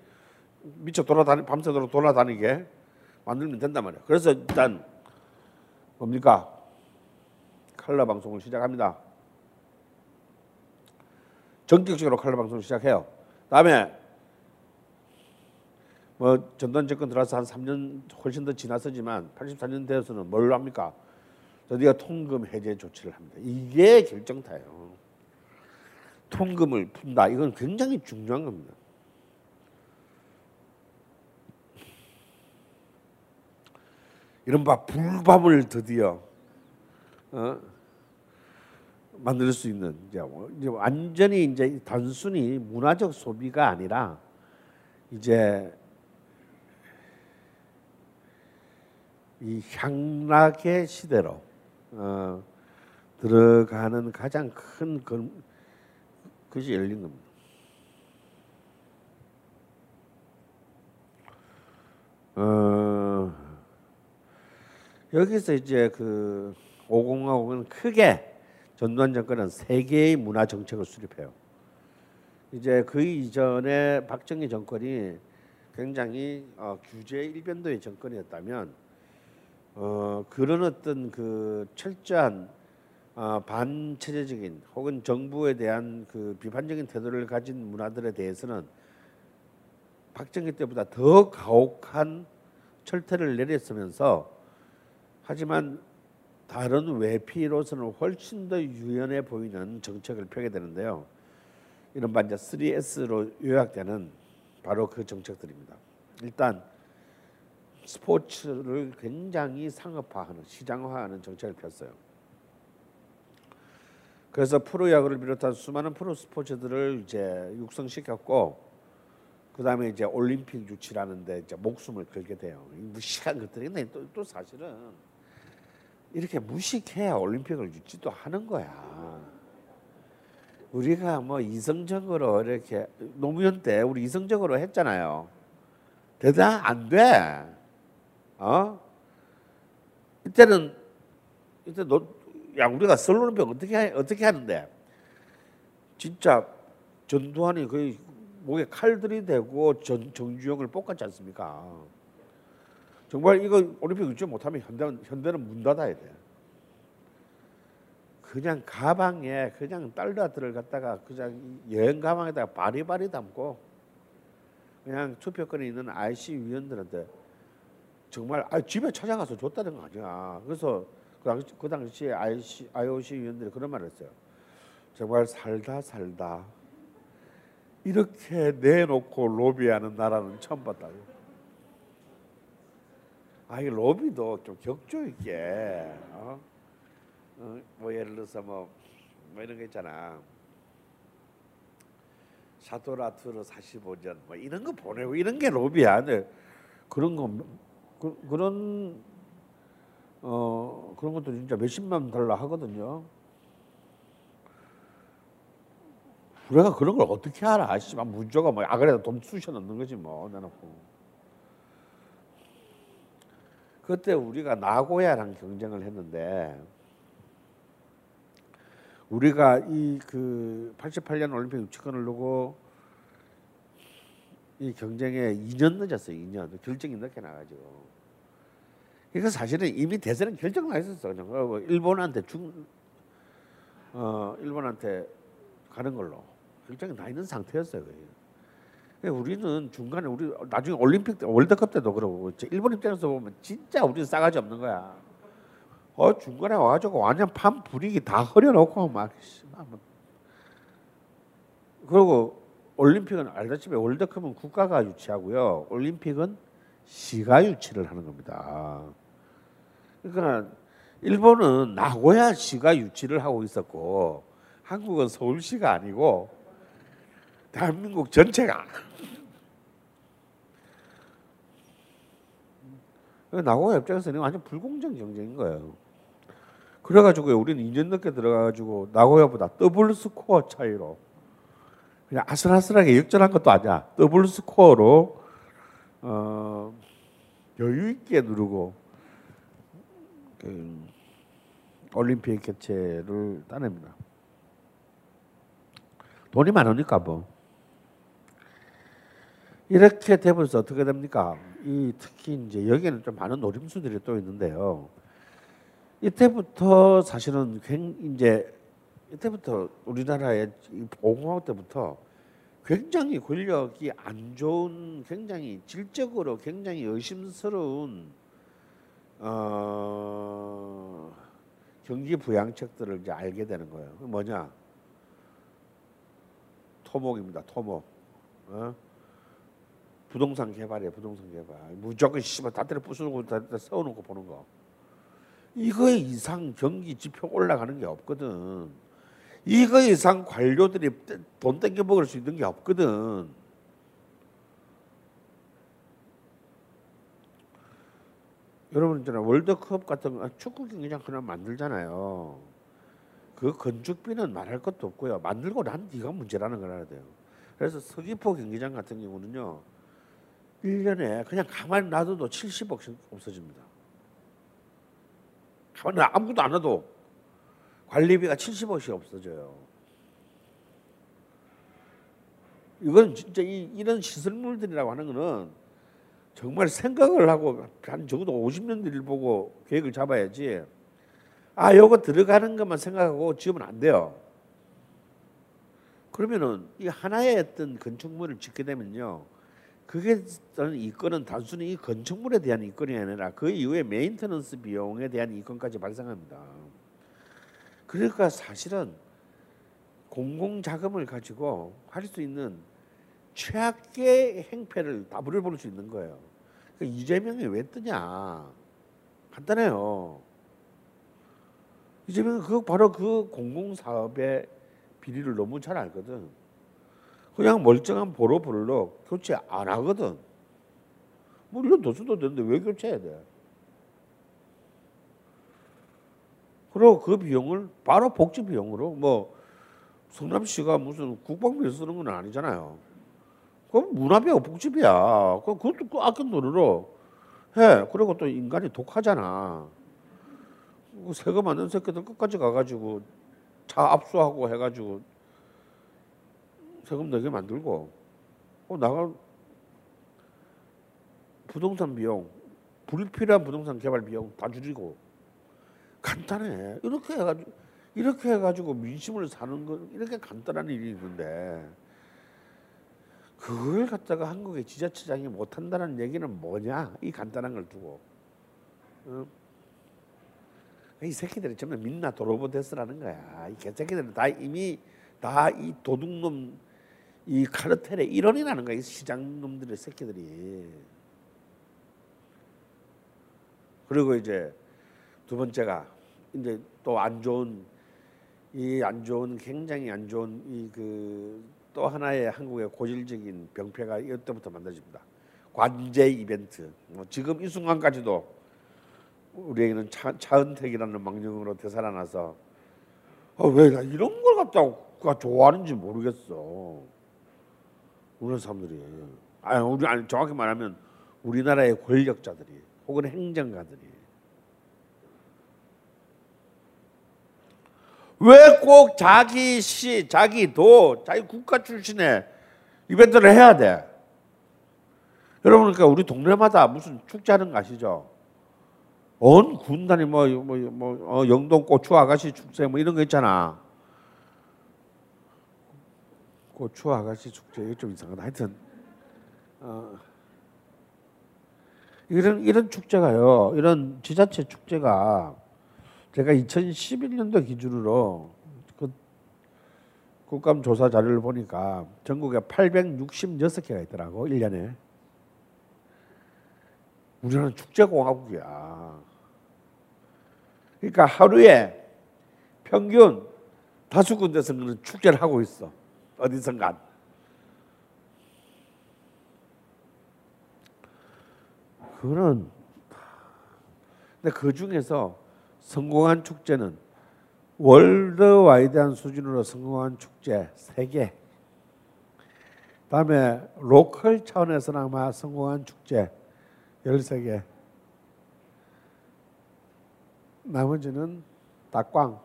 미쳐 돌아다니 밤새도록 돌아다니게 만들면 된단 말이야. 그래서 일단 뭡니까 칼라 방송을 시작합니다. 전격적으로 칼라 방송을 시작해요. 다음에 뭐 전두환 정권 들어서 한 3년 훨씬 더 지났었지만 84년 되어서는 뭘 합니까? 드디어 통금 해제 조치를 합니다. 이게 결정타예요. 통금을 푼다. 이건 굉장히 중요한 겁니다. 이른바 불밤을 드디어 어? 만들 수 있는 뭐- 이제 완전히 이제 단순히 문화적 소비가 아니라 이제 이 향락의 시대로 어, 들어가는 가장 큰 건, 것이 열린 겁니다. 어, 여기서 이제 그 오공화국은 크게 전두환 정권은 세 개의 문화 정책을 수립해요. 이제 그 이전에 박정희 정권이 굉장히 어, 규제 일변도의 정권이었다면 어, 그런 어떤 그 철저한 어, 반체제적인 혹은 정부에 대한 그 비판적인 태도를 가진 문화들에 대해서는 박정희 때보다 더 가혹한 철퇴를 내렸으면서 하지만 다른 외피로서는 훨씬 더 유연해 보이는 정책을 펴게 되는데요. 이른바 이제 3S로 요약되는 바로 그 정책들입니다. 일단 스포츠를 굉장히 상업화하는 시장화하는 정책을 폈어요. 그래서 프로야구를 비롯한 수많은 프로 스포츠들을 이제 육성시켰고 그 다음에 이제 올림픽 유치라는데 이제 목숨을 걸게 돼요. 이 무식한 것들이 근데 또, 또 사실은 이렇게 무식해야 올림픽을 유치도 하는 거야. 우리가 뭐 이성적으로 이렇게 노무현 때 우리 이성적으로 했잖아요. 대단 안 돼. 어? 이때는 이때 너, 야 우리가 설올림픽 어떻게 하- 어떻게 하는데 진짜 전두환이 거의 목에 칼들이 대고 전, 정주영을 볶았지 않습니까? 정말 이거 올림픽 유치 못하면 현대는 현대는 문 닫아야 돼. 그냥 가방에 그냥 달러들을 갖다가 그냥 여행 가방에다가 바리바리 담고 그냥 투표권이 있는 IC 위원들한테 정말 아, 집에 찾아가서 줬다는 거 아니야. 그래서 그 당시 그 당시에 IC, IOC 위원들이 그런 말을 했어요. 정말 살다 살다 이렇게 내놓고 로비하는 나라는 처음 봤다. 아, 이 로비도 좀 격조 있게, 어? 어, 뭐 예를 들어서 뭐, 뭐 이런 거 있잖아. 샤토라투르 45년 뭐 이런 거 보내고 이런 게 로비야. 근데 그런 거 그, 그런 어 그런 것도 진짜 몇십만 달러 하거든요. 우리가 그런 걸 어떻게 알아? 씨발 문조가 뭐 아그래도 돈 쑤셔 넣는 거지 뭐 내놓고. 그때 우리가 나고야랑 경쟁을 했는데 우리가 이 그 88년 올림픽 유치권을 두고 이 경쟁에 2년 늦었어요. 2년 결정이 늦게 나가지고. 이거 사실은 이미 대선은 결정 나 있었어. 그냥 그리고 일본한테 중, 어 일본한테 가는 걸로 결정이 나 있는 상태였어요. 근데 우리는 중간에 우리 나중에 올림픽 때 월드컵 때도 그러고 일본 입장에서 보면 진짜 우리는 싸가지 없는 거야. 어 중간에 와가지고 완전 판 분위기 다 흐려놓고 막 뭐. 그리고 올림픽은 알다시피 월드컵은 국가가 유치하고요. 올림픽은 시가 유치를 하는 겁니다. 그러니까 일본은 나고야 시가 유치를 하고 있었고 한국은 서울시가 아니고 대한민국 전체가 나고야 입장에서는 완전 불공정 경쟁인 거예요. 그래가지고 우리는 2년 넘게 들어가가지고 나고야보다 더블 스코어 차이로 그냥 아슬아슬하게 역전한 것도 아니야. 더블 스코어로 어, 여유 있게 누르고 그, 올림픽 개최를 따냅니다. 돈이 많으니까 뭐. 이렇게 되면서 어떻게 됩니까? 이 특히 이제 여기에는 좀 많은 노림수들이 또 있는데요. 이때부터 사실은 굉 이제 이때부터 우리나라의 이 보공화국 때부터 굉장히 권력이 안 좋은 굉장히 질적으로 굉장히 의심스러운 어, 경기 부양책들을 이제 알게 되는 거예요. 그 뭐냐? 토목입니다. 토목. 어? 부동산 개발이에요. 부동산 개발. 무조건 씨발 다 때려 부수고 다 때려 세워놓고 보는 거. 이거 이상 경기 지표 올라가는 게 없거든. 이거 이상 관료들이 돈 땡겨 먹을 수 있는 게 없거든. 여러분 있잖아 월드컵 같은 거 축구 경기장 하나 만들잖아요. 그 건축비는 말할 것도 없고요. 만들고 난 뒤가 문제라는 걸 알아야 돼요. 그래서 서귀포 경기장 같은 경우는요. 1년에 그냥 가만히 놔둬도 70억씩 없어집니다. 가만히 아무것도 안 해도 관리비가 70억씩 없어져요. 이건 진짜 이, 이런 시설물들이라고 하는 거는 정말 생각을 하고 한 적어도 50년 뒤를 보고 계획을 잡아야지. 아, 요거 들어가는 것만 생각하고 지으면 안 돼요. 그러면은 이 하나의 어떤 건축물을 짓게 되면요. 그게 이권은 단순히 이 건축물에 대한 이권이 아니라 그 이후에 maintenance 비용에 대한 이권까지 발생합니다. 그러니까 사실은 공공 자금을 가지고 할 수 있는 최악의 행패를 다 부릴 수 있는 거예요. 그러니까 이재명이 왜 뜨냐? 간단해요. 이재명은 그 바로 그 공공 사업의 비리를 너무 잘 알거든. 그냥 멀쩡한 보로불로 교체 안 하거든. 물론 도수도 되는데 왜 교체해야 돼? 그리고 그 비용을 바로 복지 비용으로 뭐 성남시가 무슨 국방비를 쓰는 건 아니잖아요. 그럼 문화비하고 복지비야. 그 그것도 그 아껴 돈으로 해. 그리고 또 인간이 독하잖아. 그 세금 안 낸 새끼들 끝까지 가가지고 차 압수하고 해가지고 세금 내게 만들고 어, 나가 부동산 비용 불필요한 부동산 개발 비용 다 줄이고 간단해 이렇게 해가지고 이렇게 해가지고 민심을 사는 건 이렇게 간단한 일이 있는데 그걸 갖다가 한국의 지자체장이 못한다는 얘기는 뭐냐? 이 간단한 걸 두고. 어? 이 새끼들이 전부 민나 도로보데스라는 거야. 이 개새끼들은 다 이미 다 이 도둑놈 이 카르텔의 일원이라는 거야 이 시장놈들의 새끼들이. 그리고 이제 두 번째가 이제 또 안 좋은 이 안 좋은 굉장히 안 좋은 이 그 또 하나의 한국의 고질적인 병폐가 이때부터 만들어집니다. 관제 이벤트. 뭐 지금 이 순간까지도 우리에게는 차, 차은택이라는 망령으로 되살아나서 아, 왜나 이런 걸 갖다가 좋아하는지 모르겠어. 우리 사람들이 아니 우리 아니 정확히 말하면 우리나라의 권력자들이 혹은 행정가들이 왜 꼭 자기 시, 자기 도, 자기 국가 출신의 이벤트를 해야 돼? 여러분 그러니까 우리 동네마다 무슨 축제하는 거 아시죠? 온 군단이 뭐뭐 뭐, 뭐 어, 영동 고추 아가씨 축제 뭐 이런 거 있잖아. 고추 아가씨 축제 이거 좀 이상하다. 하여튼 어, 이런 이런 축제가요. 이런 지자체 축제가 제가 2011년도 기준으로 그 국감 조사 자료를 보니까 전국에 866개가 있더라고 1년에. 우리나라는 축제공화국이야. 그러니까 하루에 평균 다섯 군데서 는 축제를 하고 있어. 어디선가. 그거는 근데 그 중에서 성공한 축제는 월드와이드한 수준으로 성공한 축제 3개. 다음에 로컬 차원에서나마 성공한 축제 13개. 나머지는 닭광.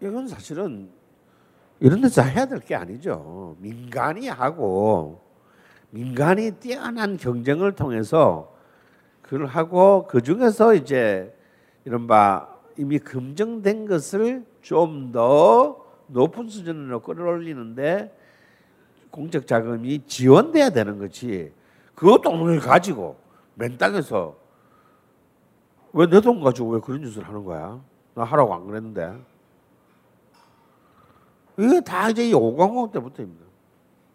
이건 사실은 이런 데서 해야 될 게 아니죠. 민간이 하고 민간이 뛰어난 경쟁을 통해서 그걸 하고 그 중에서 이제 이른바 이미 검증된 것을 좀 더 높은 수준으로 끌어올리는데 공적 자금이 지원돼야 되는 거지. 그 돈을 가지고 맨 땅에서 왜 내 돈 가지고 왜 그런 짓을 하는 거야? 나 하라고 안 그랬는데. 이게 다 이제 이 5광호 때부터입니다.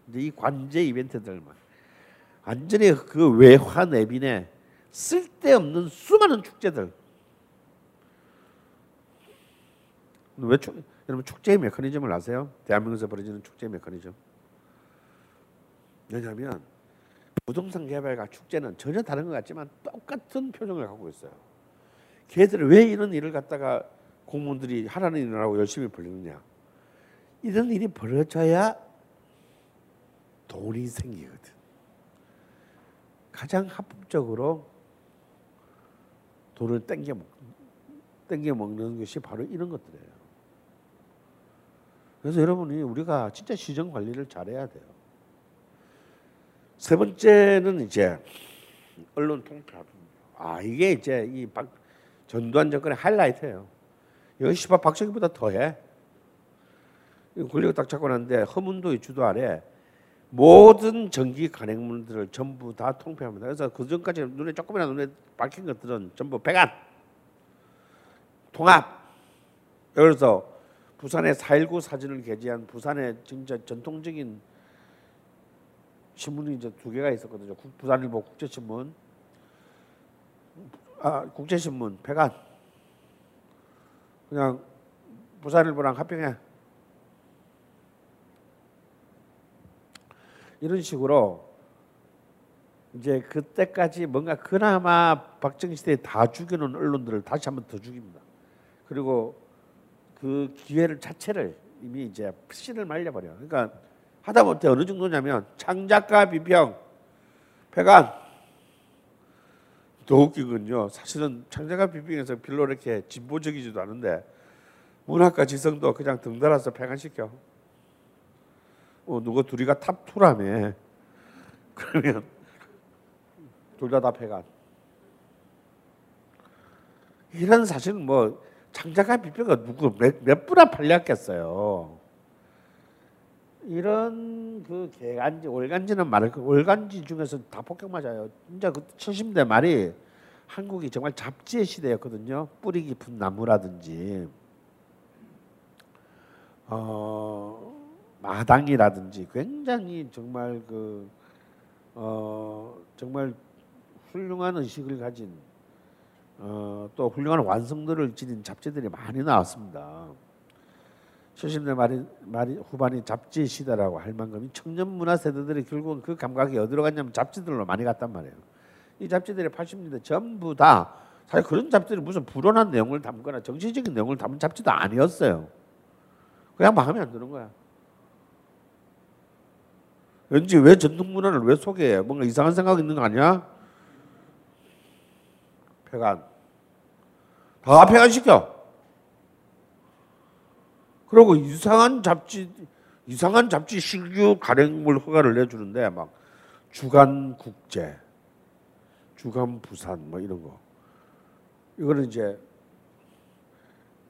이제 이 관제 이벤트들만 완전히 그 외화 내빈에 쓸데없는 수많은 축제들. 왜 축, 여러분 축제의 메커니즘을 아세요? 대한민국에서 벌어지는 축제의 메커니즘. 왜냐하면 부동산 개발과 축제는 전혀 다른 것 같지만 똑같은 표정을 갖고 있어요. 걔들은 왜 이런 일을 갖다가 공무원들이 하라는 일을 하고 열심히 벌리느냐? 이런 일이 벌어져야 돈이 생기거든. 가장 합법적으로 돈을 땡겨 먹, 땡겨 먹는 것이 바로 이런 것들이에요. 그래서 여러분이 우리가 진짜 시정 관리를 잘해야 돼요. 세 번째는 이제 언론 통폐합. 아 이게 이제 이 박, 전두환 정권의 하이라이트예요. 이건 시바 박정희보다 더해. 권력을 딱 잡고 났는데 허문도의 주도 아래 모든 정기 간행물들을 전부 다 통폐합니다. 그래서 그 전까지 눈에 조금이나 눈에 박힌 것들은 전부 배관, 통합. 그래서 부산의 4.19 사진을 게재한 부산의 진짜 전통적인 신문이 이제 두 개가 있었거든요. 국- 부산일보 국제신문, 아 국제신문 배관. 그냥 부산일보랑 합병해. 이런 식으로 이제 그때까지 뭔가 그나마 박정희 시대에 다 죽여놓은 언론들을 다시 한번 더 죽입니다. 그리고 그 기회를 자체를 이미 이제 씨를 말려버려. 그러니까 하다못해 어느 정도냐면 창작과 비평, 폐간. 더 웃긴 건요. 사실은 창작과 비평에서 별로 이렇게 진보적이지도 않은데 문학과 지성도 그냥 덩달아서 폐간시켜. 어, 누가 둘이가 top two라며. 그러면 둘다다 폐간. 이런 사실은 뭐 창작과 비평과 누구 몇, 몇 분이나 팔렸겠어요. 이런 그 개간지 월간지는 말을 그 월간지 중에서 다 폭격 맞아요. 진짜 그 70대 말이 한국이 정말 잡지의 시대였거든요. 뿌리 깊은 나무라든지 어, 마당이라든지 굉장히 정말 그 어, 정말 훌륭한 의식을 가진 어, 또 훌륭한 완성도를 지닌 잡지들이 많이 나왔습니다. 70대 말이, 말이 후반이 잡지 시대라고 할 만큼 이 청년 문화 세대들이 결국은 그 감각이 어디로 갔냐면 잡지들로 많이 갔단 말이에요. 이 잡지들이 80년대 전부 다 사실 그런 잡지들이 무슨 불온한 내용을 담거나 정치적인 내용을 담은 잡지도 아니었어요. 그냥 마음에 안 드는 거야. 왠지 왜 전통 문화를 왜 소개해? 뭔가 이상한 생각 있는 거 아니야? 폐간. 다 폐간시켜. 그리고 이상한 잡지 이상한 잡지 신규 가맹물 허가를 내주는데 막 주간 국제, 주간 부산 뭐 이런 거. 이거는 이제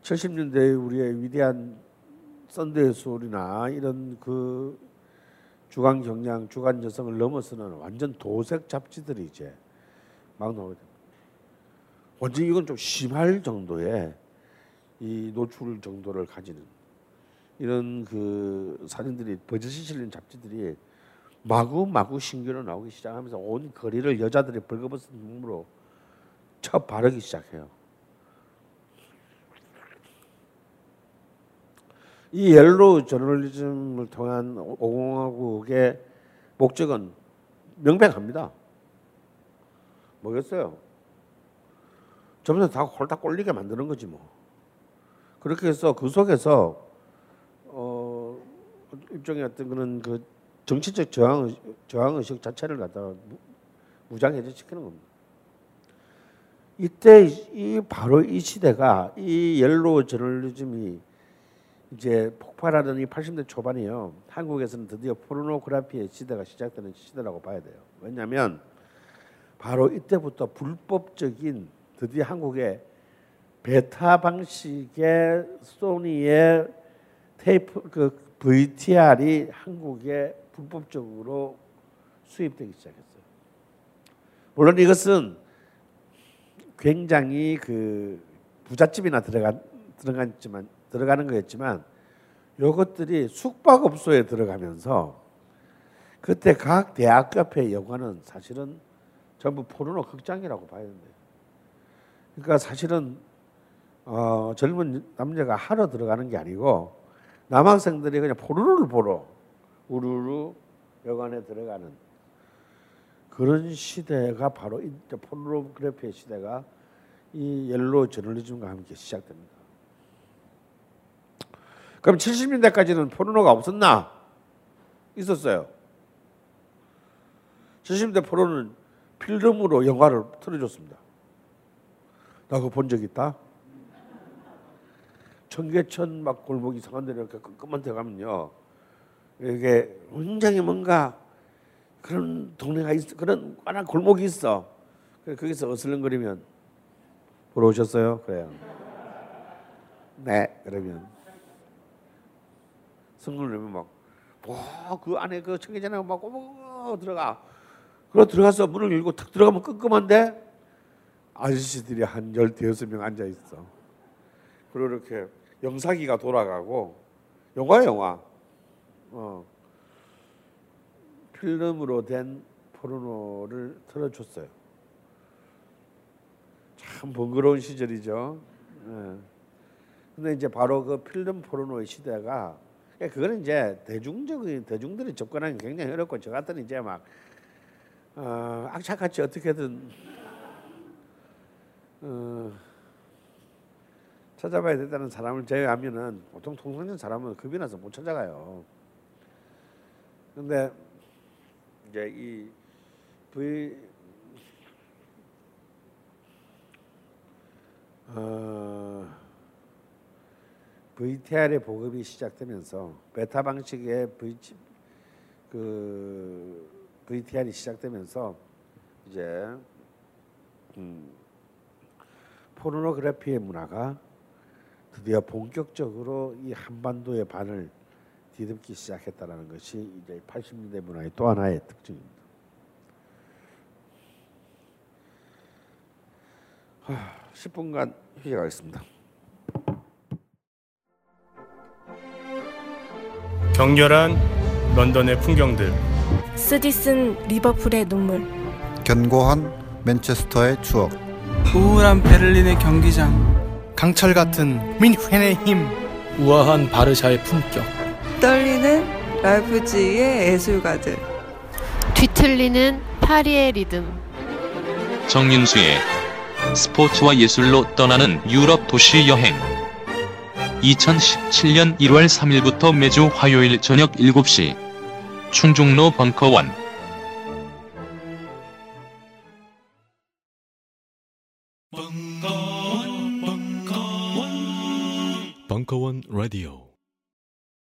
70년대 우리의 위대한 썬데이 소리나 이런 그 주간 경량, 주간 여성을 넘어서는 완전 도색 잡지들이 이제 막 나오게 됩니다. 완전 이건 좀 심할 정도의 이 노출 정도를 가지는 이런 그 사진들이 버젓이 실린 잡지들이 마구 마구 신규로 나오기 시작하면서 온 거리를 여자들이 벌거벗은 누드로 쳐 바르기 시작해요. 이 옐로우 저널리즘을 통한 오공화국의 목적은 명백합니다. 뭐겠어요? 전부 다 홀딱 꼴리게 만드는 거지 뭐. 그렇게 해서 그 속에서 어 일종의 어떤 그런 그 정치적 저항 저항 의식 자체를 갖다가 무- 무장해제시키는 겁니다. 이때 이 바로 이 시대가 이 옐로우 저널리즘이 이제 폭발하던 이 80대 초반이요. 한국에서는 드디어 포르노그래피의 시대가 시작되는 시대라고 봐야 돼요. 왜냐하면 바로 이때부터 불법적인 드디어 한국에 베타 방식의 소니의 테이프 그 VTR이 한국에 불법적으로 수입되기 시작했어요. 물론 이것은 굉장히 그 부잣집이나 들어가 들어갔지만 들어가는 거였지만 이것들이 숙박업소에 들어가면서 그때 각 대학 옆에 여관은 사실은 전부 포르노 극장이라고 봐야 된대요. 그러니까 사실은 어, 젊은 남자가 하러 들어가는 게 아니고 남학생들이 그냥 포르노를 보러 우르르 여관에 들어가는 그런 시대가 바로 이 포르노그래피의 시대가 이 옐로우 저널리즘과 함께 시작됩니다. 그럼 70년대까지는 포르노가 없었나? 있었어요. 70년대 포르노는 필름으로 영화를 틀어줬습니다. 나 그거 본 적 있다. 청계천 막 골목 이상한 데를 이렇게 쪼끄만 데 가면요. 이게 굉장히 뭔가 그런 동네가 있어. 그런 워낙 골목이 있어. 거기서 어슬렁거리면 보러 오셨어요? 그래요. 네. 그러면 내면 막, 와, 그 안에 그 청계천에 막 꼬박 들어가. 그러 들어가서 문을 열고 탁 들어가면 끔끔한데 아저씨들이 한 열대여섯 명 앉아 있어. 그리고 이렇게 영사기가 돌아가고 영화 영화. 어. 필름으로 된 포르노를 틀어줬어요. 참 번거로운 시절이죠. 예. 근데 이제 바로 그 필름 포르노의 시대가 예, 그거는 이제 대중적인 대중들이 접근하기 굉장히 어렵고 저 같은 이제 막 어, 악착같이 어떻게든 어, 찾아봐야 된다는 사람을 제외하면은 보통 통상적 사람은 겁이 나서 못 찾아가요. 근데 이제 이 V 어, VTR의 보급이 시작되면서 베타 방식의 V 그 VTR이 시작되면서 이제 음, 포르노그래피의 문화가 드디어 본격적으로 이 한반도의 반을 뒤덮기 시작했다는 것이 이제 80년대 문화의 또 하나의 특징입니다. 하, 10분간 휴식하겠습니다. 격렬한 런던의 풍경들. 쓰디쓴 리버풀의 눈물. 견고한 맨체스터의 추억. 우울한 베를린의 경기장. 강철 같은 민헨의 힘. 우아한 바르샤의 품격. 떨리는 라이프지히의 예술가들. 뒤틀리는 파리의 리듬. 정윤수의 스포츠와 예술로 떠나는 유럽 도시 여행 2017년 1월 3일부터 매주 화요일 저녁 7시. 충중로 벙커원. 벙커원 라디오